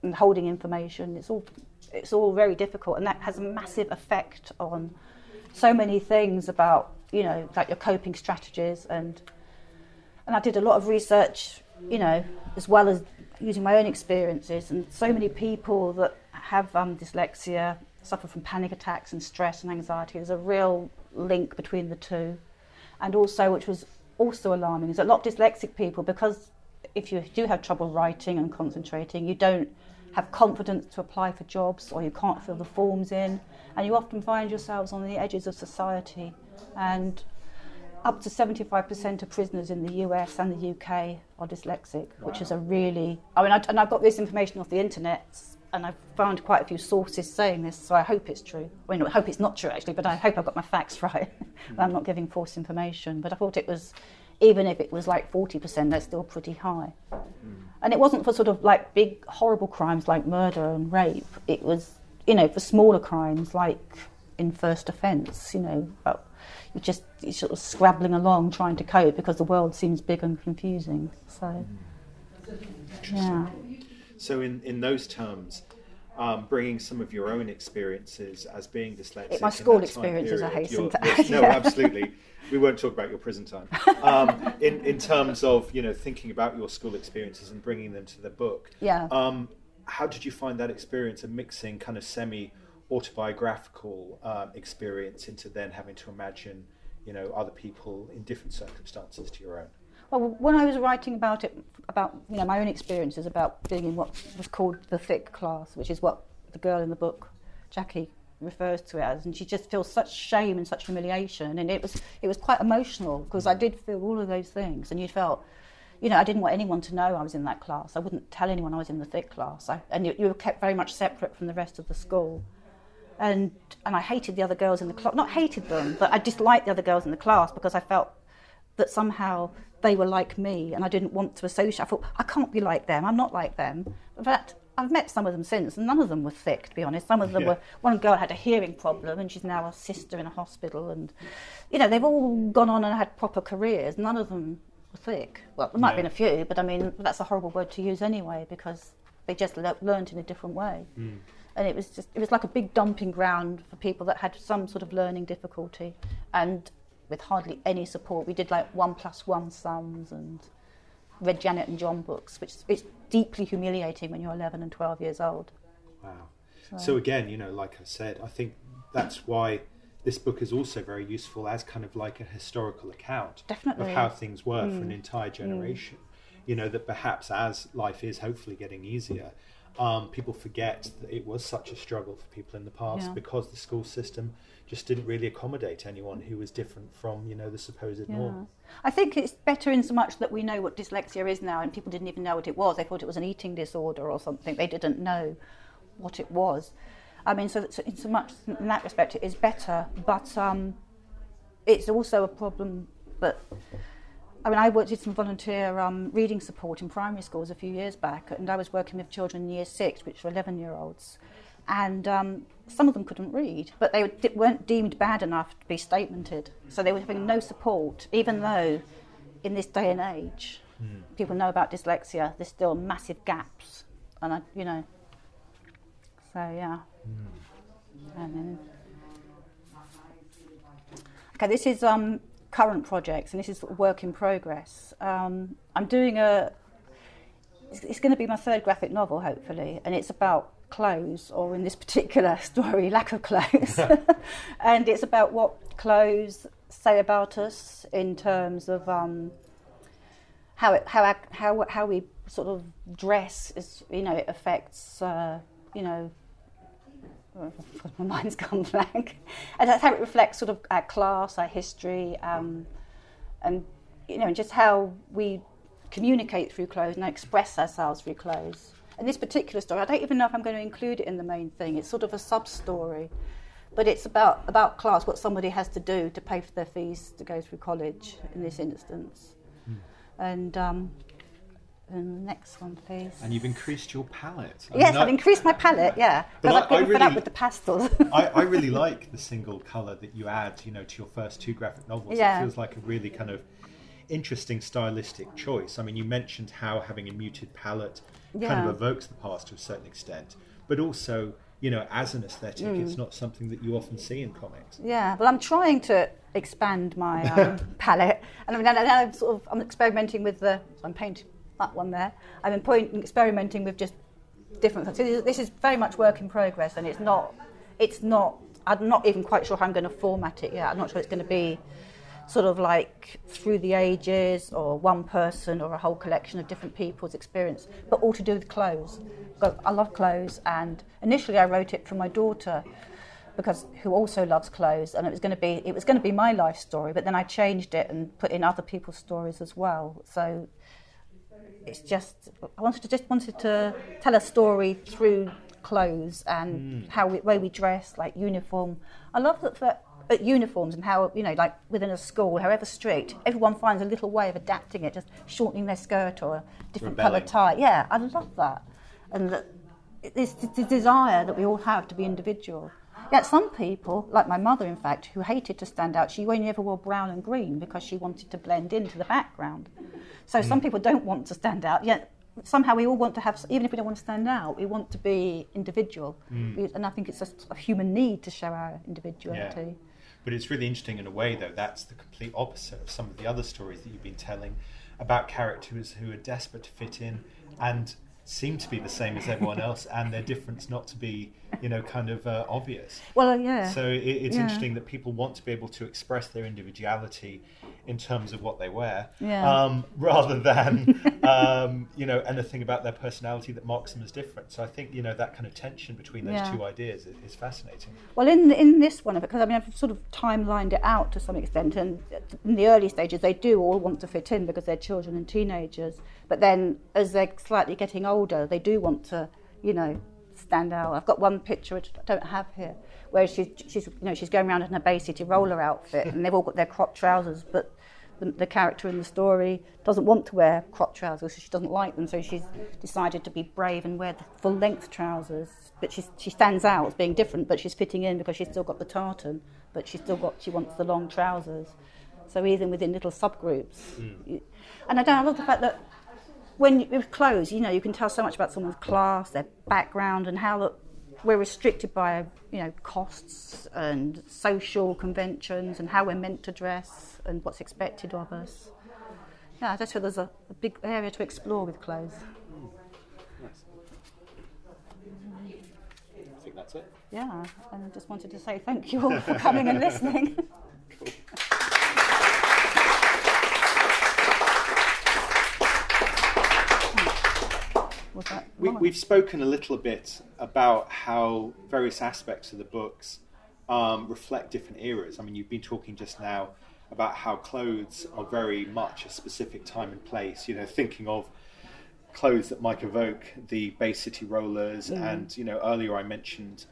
and holding information. It's all it's all very difficult, and that has a massive effect on so many things about you know like your coping strategies and and I did a lot of research, you know, as well as using my own experiences, and so many people that have um, dyslexia suffer from panic attacks and stress and anxiety. There's a real link between the two, and also, which was also alarming, is that a lot of dyslexic people, because if you do have trouble writing and concentrating, you don't have confidence to apply for jobs or you can't fill the forms in, and you often find yourselves on the edges of society. And up to 75% of prisoners in the US and the UK are dyslexic, wow. which is a really. I mean, I, and I've got this information off the internet, and I've found quite a few sources saying this, so I hope it's true. I mean, I hope it's not true actually, but I hope I've got my facts right. mm. I'm not giving false information, but I thought it was, even if it was like 40%, that's still pretty high. Mm. And it wasn't for sort of like big, horrible crimes like murder and rape. It was, you know, for smaller crimes like in first offence, you know, you're just you're sort of scrabbling along trying to cope because the world seems big and confusing. So, yeah. So, in, in those terms, um, bringing some of your own experiences as being dyslexic. My school experiences, I hasten to add. No, absolutely. We won't talk about your prison time. Um, in, in terms of you know thinking about your school experiences and bringing them to the book. Yeah. Um, how did you find that experience of mixing kind of semi autobiographical um, experience into then having to imagine, you know, other people in different circumstances to your own? Well, when I was writing about it, about you know my own experiences about being in what was called the thick class, which is what the girl in the book, Jackie, refers to it as, and she just feels such shame and such humiliation, and it was it was quite emotional because I did feel all of those things, and you felt you know, I didn't want anyone to know I was in that class. I wouldn't tell anyone I was in the thick class. I, and you, you, were kept very much separate from the rest of the school and and I hated the other girls in the class. Not hated them, but I disliked the other girls in the class because I felt that somehow they were like me, and I didn't want to associate. I thought I can't be like them. I'm not like them. In fact, I've met some of them since, and none of them were thick, to be honest. Some of them yeah. were. One girl had a hearing problem, and she's now a sister in a hospital, and you know they've all gone on and had proper careers. None of them were thick. Well, there might yeah. have been a few, but I mean that's a horrible word to use anyway because they just le- learned in a different way. Mm and it was just it was like a big dumping ground for people that had some sort of learning difficulty and with hardly any support we did like one plus one sums and read janet and john books which is deeply humiliating when you're 11 and 12 years old wow so, so again you know like i said i think that's why this book is also very useful as kind of like a historical account Definitely. of how things were mm. for an mm. entire generation. Mm. You know, that perhaps as life is hopefully getting easier, um, people forget that it was such a struggle for people in the past yeah. because the school system just didn't really accommodate anyone who was different from you know the supposed yeah. norm. I think it's better in so much that we know what dyslexia is now, and people didn't even know what it was. They thought it was an eating disorder or something. They didn't know what it was. I mean, so, so in so much in that respect, it is better, but um, it's also a problem that I mean, I worked did some volunteer um, reading support in primary schools a few years back, and I was working with children in year six, which were 11 year olds. And um, some of them couldn't read, but they weren't deemed bad enough to be statemented. So they were having no support, even though in this day and age, mm. people know about dyslexia, there's still massive gaps. And I, you know, so yeah. Mm. And then, okay, this is um, current projects, and this is work in progress. Um, I'm doing a. It's, it's going to be my third graphic novel, hopefully, and it's about clothes, or in this particular story, lack of clothes. and it's about what clothes say about us in terms of um, how it, how how how we sort of dress. Is you know it affects uh, you know my mind's gone blank. and that's how it reflects sort of our class, our history, um, and you know, just how we communicate through clothes and express ourselves through clothes. And this particular story, I don't even know if I'm going to include it in the main thing. It's sort of a sub story, but it's about about class, what somebody has to do to pay for their fees to go through college in this instance, mm. and. Um, And the next one, please. And you've increased your palette. I yes, mean, I've I- increased my palette. Yeah, But I- I've given I fed up with the pastels. I, I really like the single colour that you add, you know, to your first two graphic novels. Yeah. It feels like a really kind of interesting stylistic choice. I mean, you mentioned how having a muted palette kind of evokes the past to a certain extent, but also, you know, as an aesthetic, Mm. it's not something that you often see in comics. Yeah, well, I'm trying to expand my um, palette, and I mean, and I'm sort of I'm experimenting with the. So I'm painting that one there. I'm experimenting with just different things. So this, this is very much work in progress, and it's not. It's not. I'm not even quite sure how I'm going to format it yet. I'm not sure it's going to be sort of like through the ages or one person or a whole collection of different people's experience, but all to do with clothes. I love clothes, and initially I wrote it for my daughter because who also loves clothes, and it was going to be it was going to be my life story, but then I changed it and put in other people's stories as well. So it's just I wanted to just wanted to tell a story through clothes and Mm. how we, way we dress, like uniform. I love that. that at uniforms and how you know, like within a school, however strict, everyone finds a little way of adapting it, just shortening their skirt or a different coloured tie. Yeah, I love that, and that it's the desire that we all have to be individual. Yet some people, like my mother, in fact, who hated to stand out, she only ever wore brown and green because she wanted to blend into the background. So some Mm. people don't want to stand out, yet somehow we all want to have, even if we don't want to stand out, we want to be individual. Mm. And I think it's a, a human need to show our individuality. But it's really interesting in a way, though, that's the complete opposite of some of the other stories that you've been telling about characters who are desperate to fit in and seem to be the same as everyone else and their difference not to be, you know, kind of uh, obvious. Well, uh, yeah. So it, it's Yeah. interesting that people want to be able to express their individuality in terms of what they wear, Yeah. um, rather than, um, you know, anything about their personality that marks them as different. So I think, you know, that kind of tension between those Yeah. two ideas is, is fascinating. Well, in in this one, of it because I mean, I've sort of timelined it out to some extent, and in the early stages, they do all want to fit in because they're children and teenagers. But then, as they're slightly getting older, they do want to, you know, stand out. I've got one picture which I don't have here, where she's she's you know she's going around in a Bay City roller outfit, and they've all got their crop trousers, but. The, the character in the story doesn't want to wear crop trousers, so she doesn't like them. So she's decided to be brave and wear the full length trousers. But she's, she stands out as being different, but she's fitting in because she's still got the tartan, but she's still got she wants the long trousers. So even within little subgroups, hmm. you- and I don't. I love the fact that when you, with clothes, you know, you can tell so much about someone's class, their background, and how that we're restricted by you know costs and social conventions and how we're meant to dress and what's expected of us. Yeah, I just feel there's a, a big area to explore with clothes. I think that's it. Yeah, and I just wanted to say thank you all for coming and listening. Was We, we've spoken a little bit about how various aspects of the books um, reflect different eras. I mean, you've been talking just now about how clothes are very much a specific time and place. You know, thinking of clothes that might evoke the Bay City Rollers, Mm. and you know, earlier I mentioned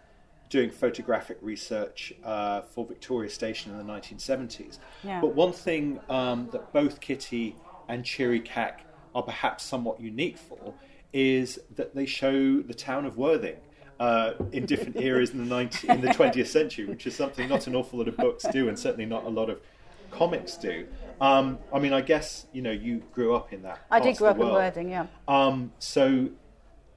doing photographic research uh, for Victoria Station in the 1970s. Yeah. But one thing um, that both Kitty and Cheery Cack are perhaps somewhat unique for is that they show the town of Worthing uh, in different eras in the 19, in the 20th century, which is something not an awful lot of books do, and certainly not a lot of comics do. Um, I mean, I guess you know you grew up in that. I did grow up in. Worthing, yeah. Um, so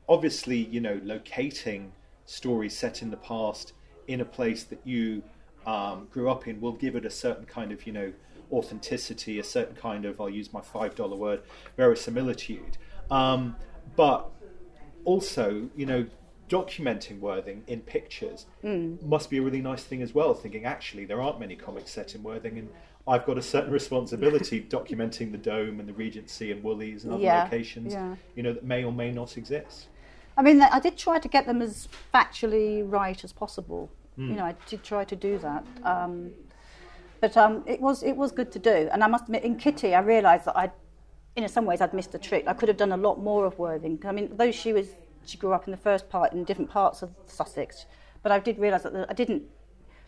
obviously, you know, locating stories set in the past in a place that you um, grew up in will give it a certain kind of, you know, authenticity, a certain kind of, I'll use my five dollar word, verisimilitude. Um, but also, you know, documenting Worthing in pictures Mm. must be a really nice thing as well. Thinking actually there aren't many comics set in Worthing, and I've got a certain responsibility documenting the Dome and the Regency and Woolies and other Yeah, locations, yeah. you know, that may or may not exist. I mean, I did try to get them as factually right as possible. Mm. You know, I did try to do that. Um, but um, it was it was good to do. And I must admit, in Kitty, I realised that I, in some ways, I'd missed a trick. I could have done a lot more of Worthing. I mean, though she was she grew up in the first part in different parts of Sussex, but I did realise that I didn't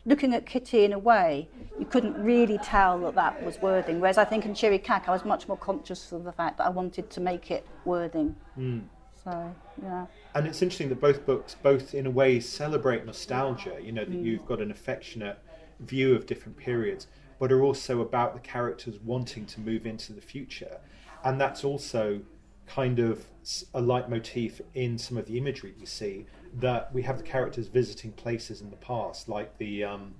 looking at Kitty in a way, you couldn't really tell that that was Worthing. Whereas I think in Cheery Cack, I was much more conscious of the fact that I wanted to make it Worthing. Mm. So, yeah. And it's interesting that both books, both in a way, celebrate nostalgia. You know that Mm. you've got an affectionate view of different periods, but are also about the characters wanting to move into the future, and that's also kind of a leitmotif in some of the imagery we see. That we have the characters visiting places in the past, like the um,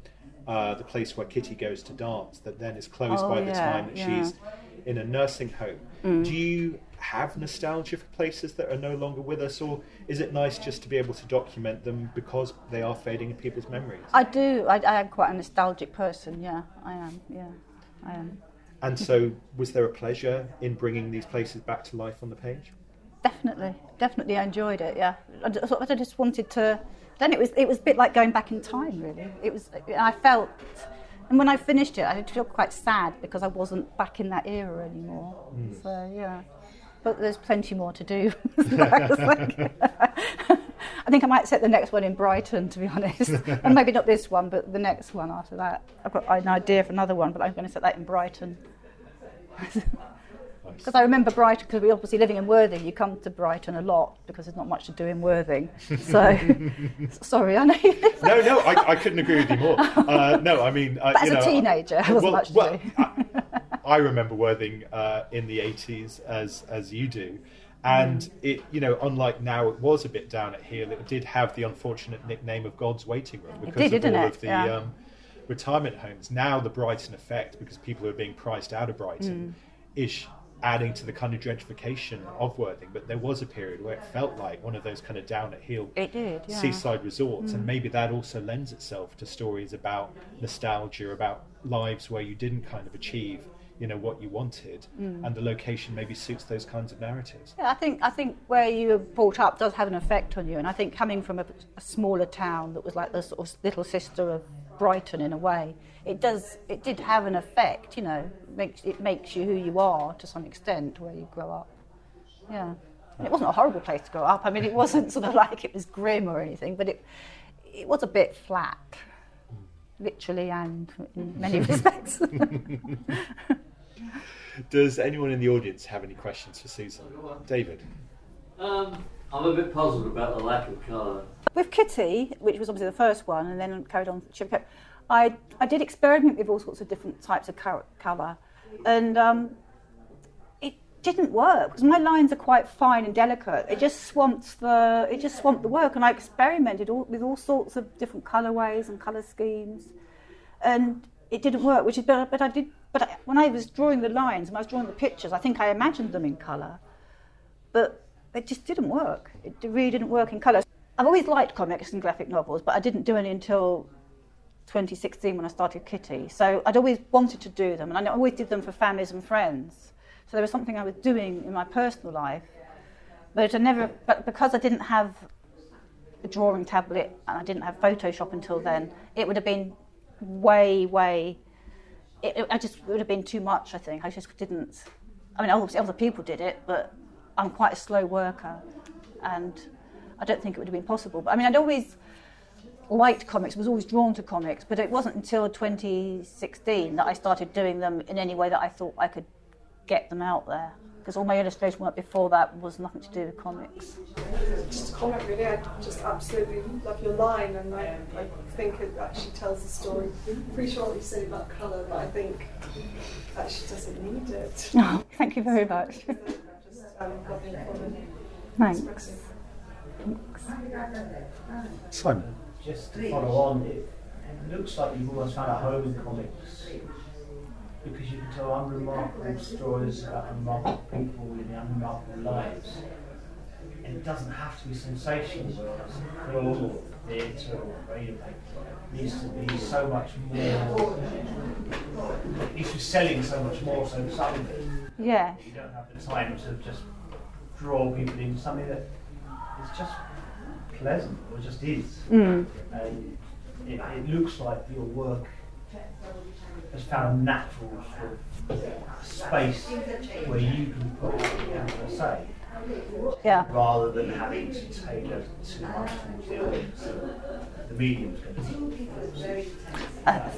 uh, the place where Kitty goes to dance, that then is closed Oh, by the time that yeah. she's in a nursing home. Mm. Do you have nostalgia for places that are no longer with us, or is it nice just to be able to document them because they are fading in people's memories? I do. I, I am quite a nostalgic person. Yeah, I am. Yeah, I am. And so, was there a pleasure in bringing these places back to life on the page? Definitely, definitely, I enjoyed it. Yeah, I, d- sort of- I just wanted to. Then it was it was a bit like going back in time. Really, it was. I felt, and when I finished it, I did feel quite sad because I wasn't back in that era anymore. Mm. So yeah, but there's plenty more to do. I think I might set the next one in Brighton, to be honest, and maybe not this one, but the next one after that. I've got an idea for another one, but I'm going to set that in Brighton. Because I remember Brighton, because we're obviously living in Worthing, you come to Brighton a lot because there's not much to do in Worthing. So, sorry, I know you No, no, I, I couldn't agree with you more. Uh, no, I mean, uh, as you a know, teenager, there wasn't well, much to well, do. I, I remember Worthing uh, in the eighties as as you do, and Mm. it, you know, unlike now, it was a bit down at heel. It did have the unfortunate nickname of God's waiting room because did, of all it? of the Yeah. um, retirement homes. Now the Brighton effect, because people are being priced out of Brighton, Mm. is adding to the kind of gentrification of Worthing. But there was a period where it felt like one of those kind of down at heel did, yeah. seaside resorts, Mm. and maybe that also lends itself to stories about nostalgia, about lives where you didn't kind of achieve, you know, what you wanted, Mm. and the location maybe suits those kinds of narratives. Yeah, I think I think where you were brought up does have an effect on you, and I think coming from a, a smaller town that was like the sort of little sister of Brighton in a way, it does it did have an effect. You know, makes it makes you who you are to some extent where you grow up. Yeah, and it wasn't a horrible place to grow up. I mean, it wasn't sort of like it was grim or anything, but it it was a bit flat, literally and in many respects. Does anyone in the audience have any questions for Susan? David? Um, I'm a bit puzzled about the lack of colour. With Kitty, which was obviously the first one, and then carried on I, I did experiment with all sorts of different types of colour, and um, it didn't work because my lines are quite fine and delicate. It just swamped the it just swamped the work, and I experimented all, with all sorts of different colourways and colour schemes, and it didn't work. Which is but, but I did but I, when I was drawing the lines, when I was drawing the pictures, I think I imagined them in colour, but it just didn't work. It really didn't work in colour. I've always liked comics and graphic novels, but I didn't do any until 2016 when I started Kitty. So I'd always wanted to do them, and I always did them for families and friends. So there was something I was doing in my personal life, but I never. But because I didn't have a drawing tablet and I didn't have Photoshop until then, it would have been way, way. It, it, I just it would have been too much. I think I just didn't. I mean, obviously other people did it, but I'm quite a slow worker, and I don't think it would have been possible. But I mean, I'd always liked comics, was always drawn to comics, but it wasn't until 2016 that I started doing them in any way that I thought I could get them out there. Because all my illustration work before that was nothing to do with comics. Just a comment, really. I just absolutely love your line, and I, I think it actually tells the story. Pretty sure what you say about colour, but I think actually doesn't need it. Oh, thank you very much. Just um, Thanks. Simon? Just to follow on, it, it looks like you've almost found a home in comics because you can tell unremarkable stories about unremarkable people living unremarkable lives. And it doesn't have to be sensational, whereas film or theatre or radio paper needs to be so much more, it needs to be selling so much more so suddenly. Yeah. You don't have the time to just draw people into something that is just pleasant or just is. Mm. And it, it looks like your work has found a natural sort of space where you can put what you want to say. Yeah. Rather than having to tailor too much towards the audience. The medium's going to Uh,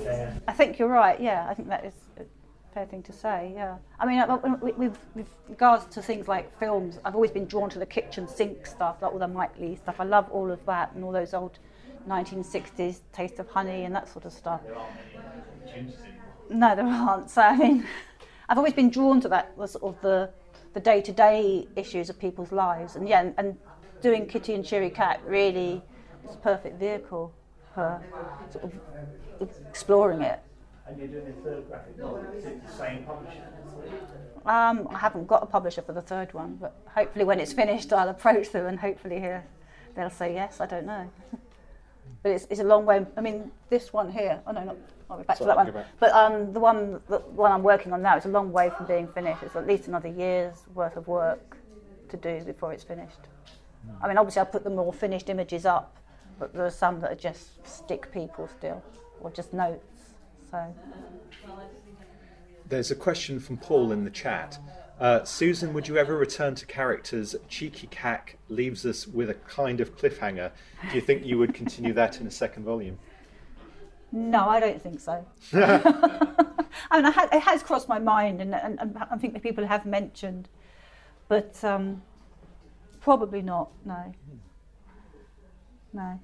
I think you're right. Yeah, I think that is fair thing to say. Yeah, I mean, with, with, with regards to things like films, I've always been drawn to the kitchen sink stuff, like all the Mike Leigh stuff. I love all of that and all those old 1960s Taste of Honey and that sort of stuff. No, there aren't. So I mean, I've always been drawn to that the sort of the the day-to-day issues of people's lives, and yeah, and, and doing Kitty and Cheery Cack really was a perfect vehicle for sort of exploring it. And you're doing a third graphic novel, is it the same publisher? Um, I haven't got a publisher for the third one, but hopefully when it's finished, I'll approach them and hopefully hear, they'll say yes. I don't know. but it's, it's a long way. I mean, this one here. Oh no, not. I'll be back Sorry, to that one. back. But um, the one, the one I'm working on now is a long way from being finished. It's at least another year's worth of work to do before it's finished. I mean, obviously, I put the more finished images up, but there are some that are just stick people still, or just notes. So. There's a question from Paul in the chat. Uh, Susan, would you ever return to characters Cheery Cack leaves us with a kind of cliffhanger? Do you think you would continue that in a second volume? No, I don't think so. I mean, it has crossed my mind, and, and, and I think people have mentioned, but um, probably not. No. No.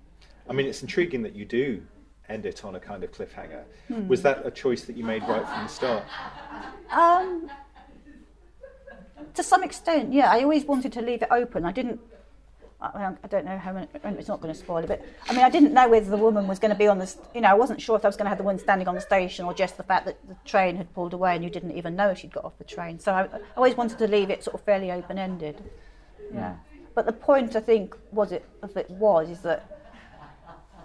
I mean, it's intriguing that you do end it on a kind of cliffhanger. Hmm. Was that a choice that you made right from the start? Um, to some extent, yeah. I always wanted to leave it open. I didn't. I, I don't know how many, it's not going to spoil it, but I mean, I didn't know whether the woman was going to be on this. You know, I wasn't sure if I was going to have the woman standing on the station or just the fact that the train had pulled away and you didn't even know she'd got off the train. So I, I always wanted to leave it sort of fairly open ended. Yeah. But the point I think was it of it was is that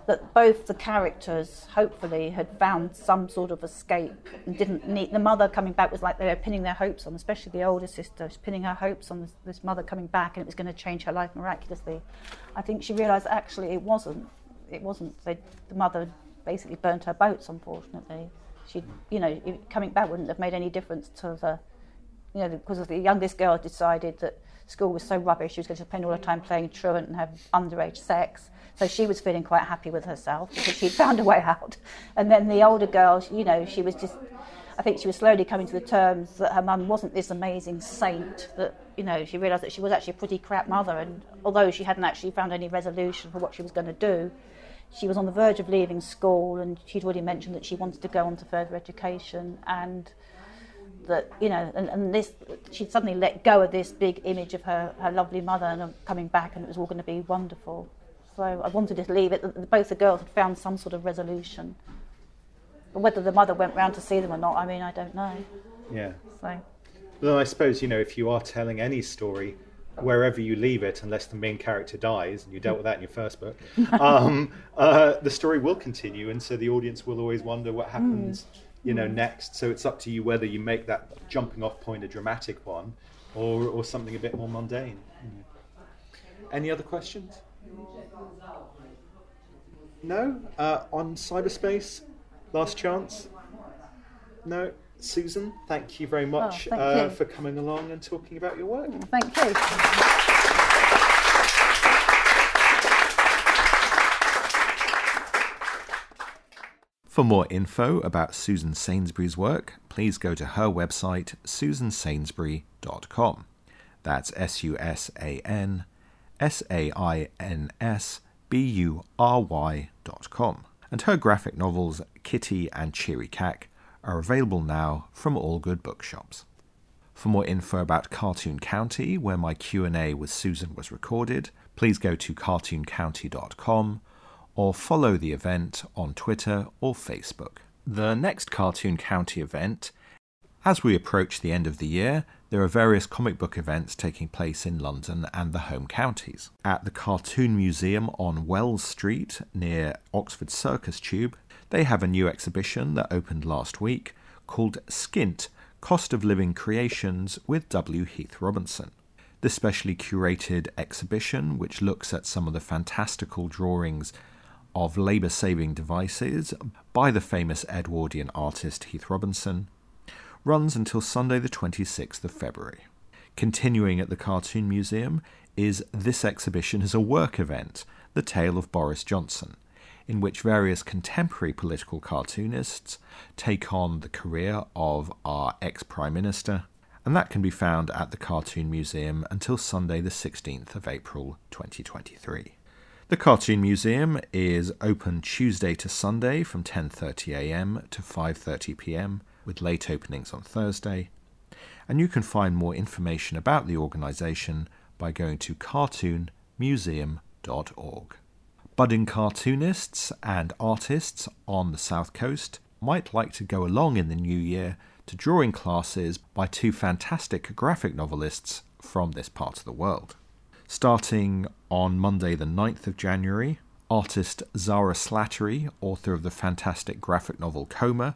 that both the characters hopefully had found some sort of escape and didn't need the mother coming back was like they were pinning their hopes on especially the older sister was pinning her hopes on this, this mother coming back and it was going to change her life miraculously. I think she realized actually it wasn't it wasn't they, the mother basically burnt her boats unfortunately. She you know coming back wouldn't have made any difference to the you know because the youngest girl decided that school was so rubbish she was going to spend all her time playing truant and have underage sex so she was feeling quite happy with herself because she'd found a way out. And then the older girl, you know, she was just, I think she was slowly coming to the terms that her mum wasn't this amazing saint, that, you know, she realised that she was actually a pretty crap mother. And although she hadn't actually found any resolution for what she was going to do, she was on the verge of leaving school and she'd already mentioned that she wanted to go on to further education and that you know and, and this she'd suddenly let go of this big image of her, her lovely mother and coming back and it was all going to be wonderful so I wanted to leave it that both the girls had found some sort of resolution but whether the mother went round to see them or not I mean I don't know Yeah. so Well, I suppose, you know, if you are telling any story, wherever you leave it, unless the main character dies, and you dealt with that in your first book, um, uh, the story will continue, and so the audience will always wonder what happens, you know, next. So it's up to you whether you make that jumping off point a dramatic one, or or something a bit more mundane. you know. Any other questions? No. Uh, on cyberspace, last chance. No. Susan, thank you very much thank uh, you. for coming along and talking about your work. thank you For more info about Susan Sainsbury's work, please go to her website, susansainsbury.com. That's S U S A N S A I N S B U R Y dot com. And her graphic novels, Kitty and Cheery Cack, are available now from all good bookshops. For more info about Cartoon County, where my Q&A with Susan was recorded, please go to cartooncounty.com or follow the event on Twitter or Facebook. The next Cartoon County event, as we approach the end of the year, there are various comic book events taking place in London and the home counties. At the Cartoon Museum on Wells Street near Oxford Circus Tube, they have a new exhibition that opened last week called Skint Cost of Living Creations with W. Heath Robinson. This specially curated exhibition, which looks at some of the fantastical drawings of labour saving devices by the famous Edwardian artist Heath Robinson, runs until Sunday, the 26th of February. Continuing at the Cartoon Museum is This Exhibition is a Work event, The Tale of Boris Johnson. in which various contemporary political cartoonists take on the career of our ex Prime Minister, and that can be found at the Cartoon Museum until Sunday, the 16th of April 2023. The Cartoon Museum is open Tuesday to Sunday from 10:30am to 5:30pm with late openings on Thursday. And you can find more information about the organisation by going to cartoonmuseum.org. Budding cartoonists and artists on the South Coast might like to go along in the new year to drawing classes by two fantastic graphic novelists from this part of the world. Starting on Monday, the 9th of January, artist Zara Slattery, author of the fantastic graphic novel Coma,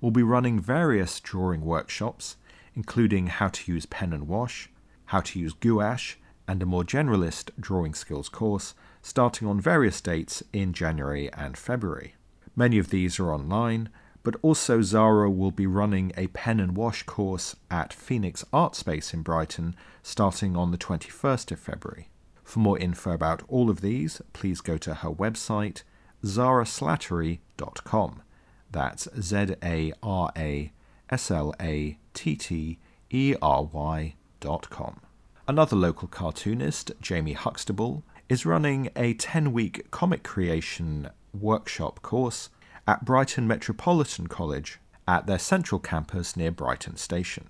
will be running various drawing workshops, including how to use pen and wash, how to use gouache, and a more generalist drawing skills course starting on various dates in January and February. Many of these are online, but also Zara will be running a pen and wash course at Phoenix Art Space in Brighton starting on the 21st of February. For more info about all of these, please go to her website, zaraslattery.com. That's Z A R A S L A T T E R Y dot com. Another local cartoonist, Jamie Huxtable, is running a 10 week comic creation workshop course at Brighton Metropolitan College at their central campus near Brighton Station.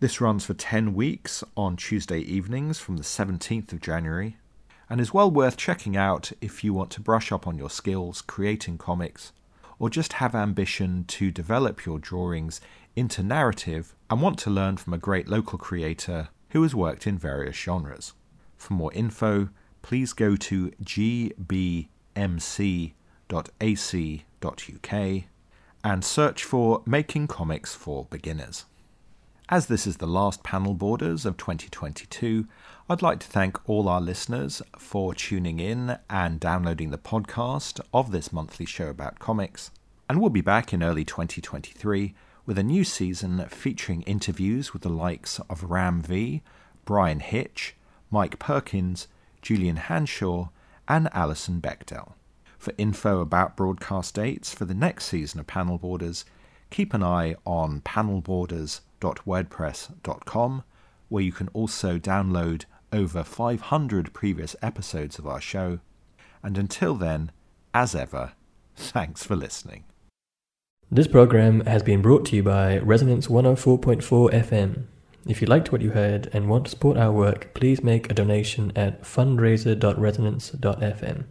This runs for 10 weeks on Tuesday evenings from the 17th of January and is well worth checking out if you want to brush up on your skills creating comics or just have ambition to develop your drawings into narrative and want to learn from a great local creator who has worked in various genres. For more info, please go to gbmc.ac uk and search for Making Comics for Beginners. As this is the last panel borders of 2022, I'd like to thank all our listeners for tuning in and downloading the podcast of this monthly show about comics. And we'll be back in early 2023 with a new season featuring interviews with the likes of Ram V, Bryan Hitch, Mike Perkins, Julian Hanshaw, and Alison Bechdel. For info about broadcast dates for the next season of Panel Borders, keep an eye on panelborders.wordpress.com, where you can also download over 500 previous episodes of our show. And until then, as ever, thanks for listening. This program has been brought to you by Resonance 104.4 FM. If you liked what you heard and want to support our work, please make a donation at fundraiser.resonance.fm.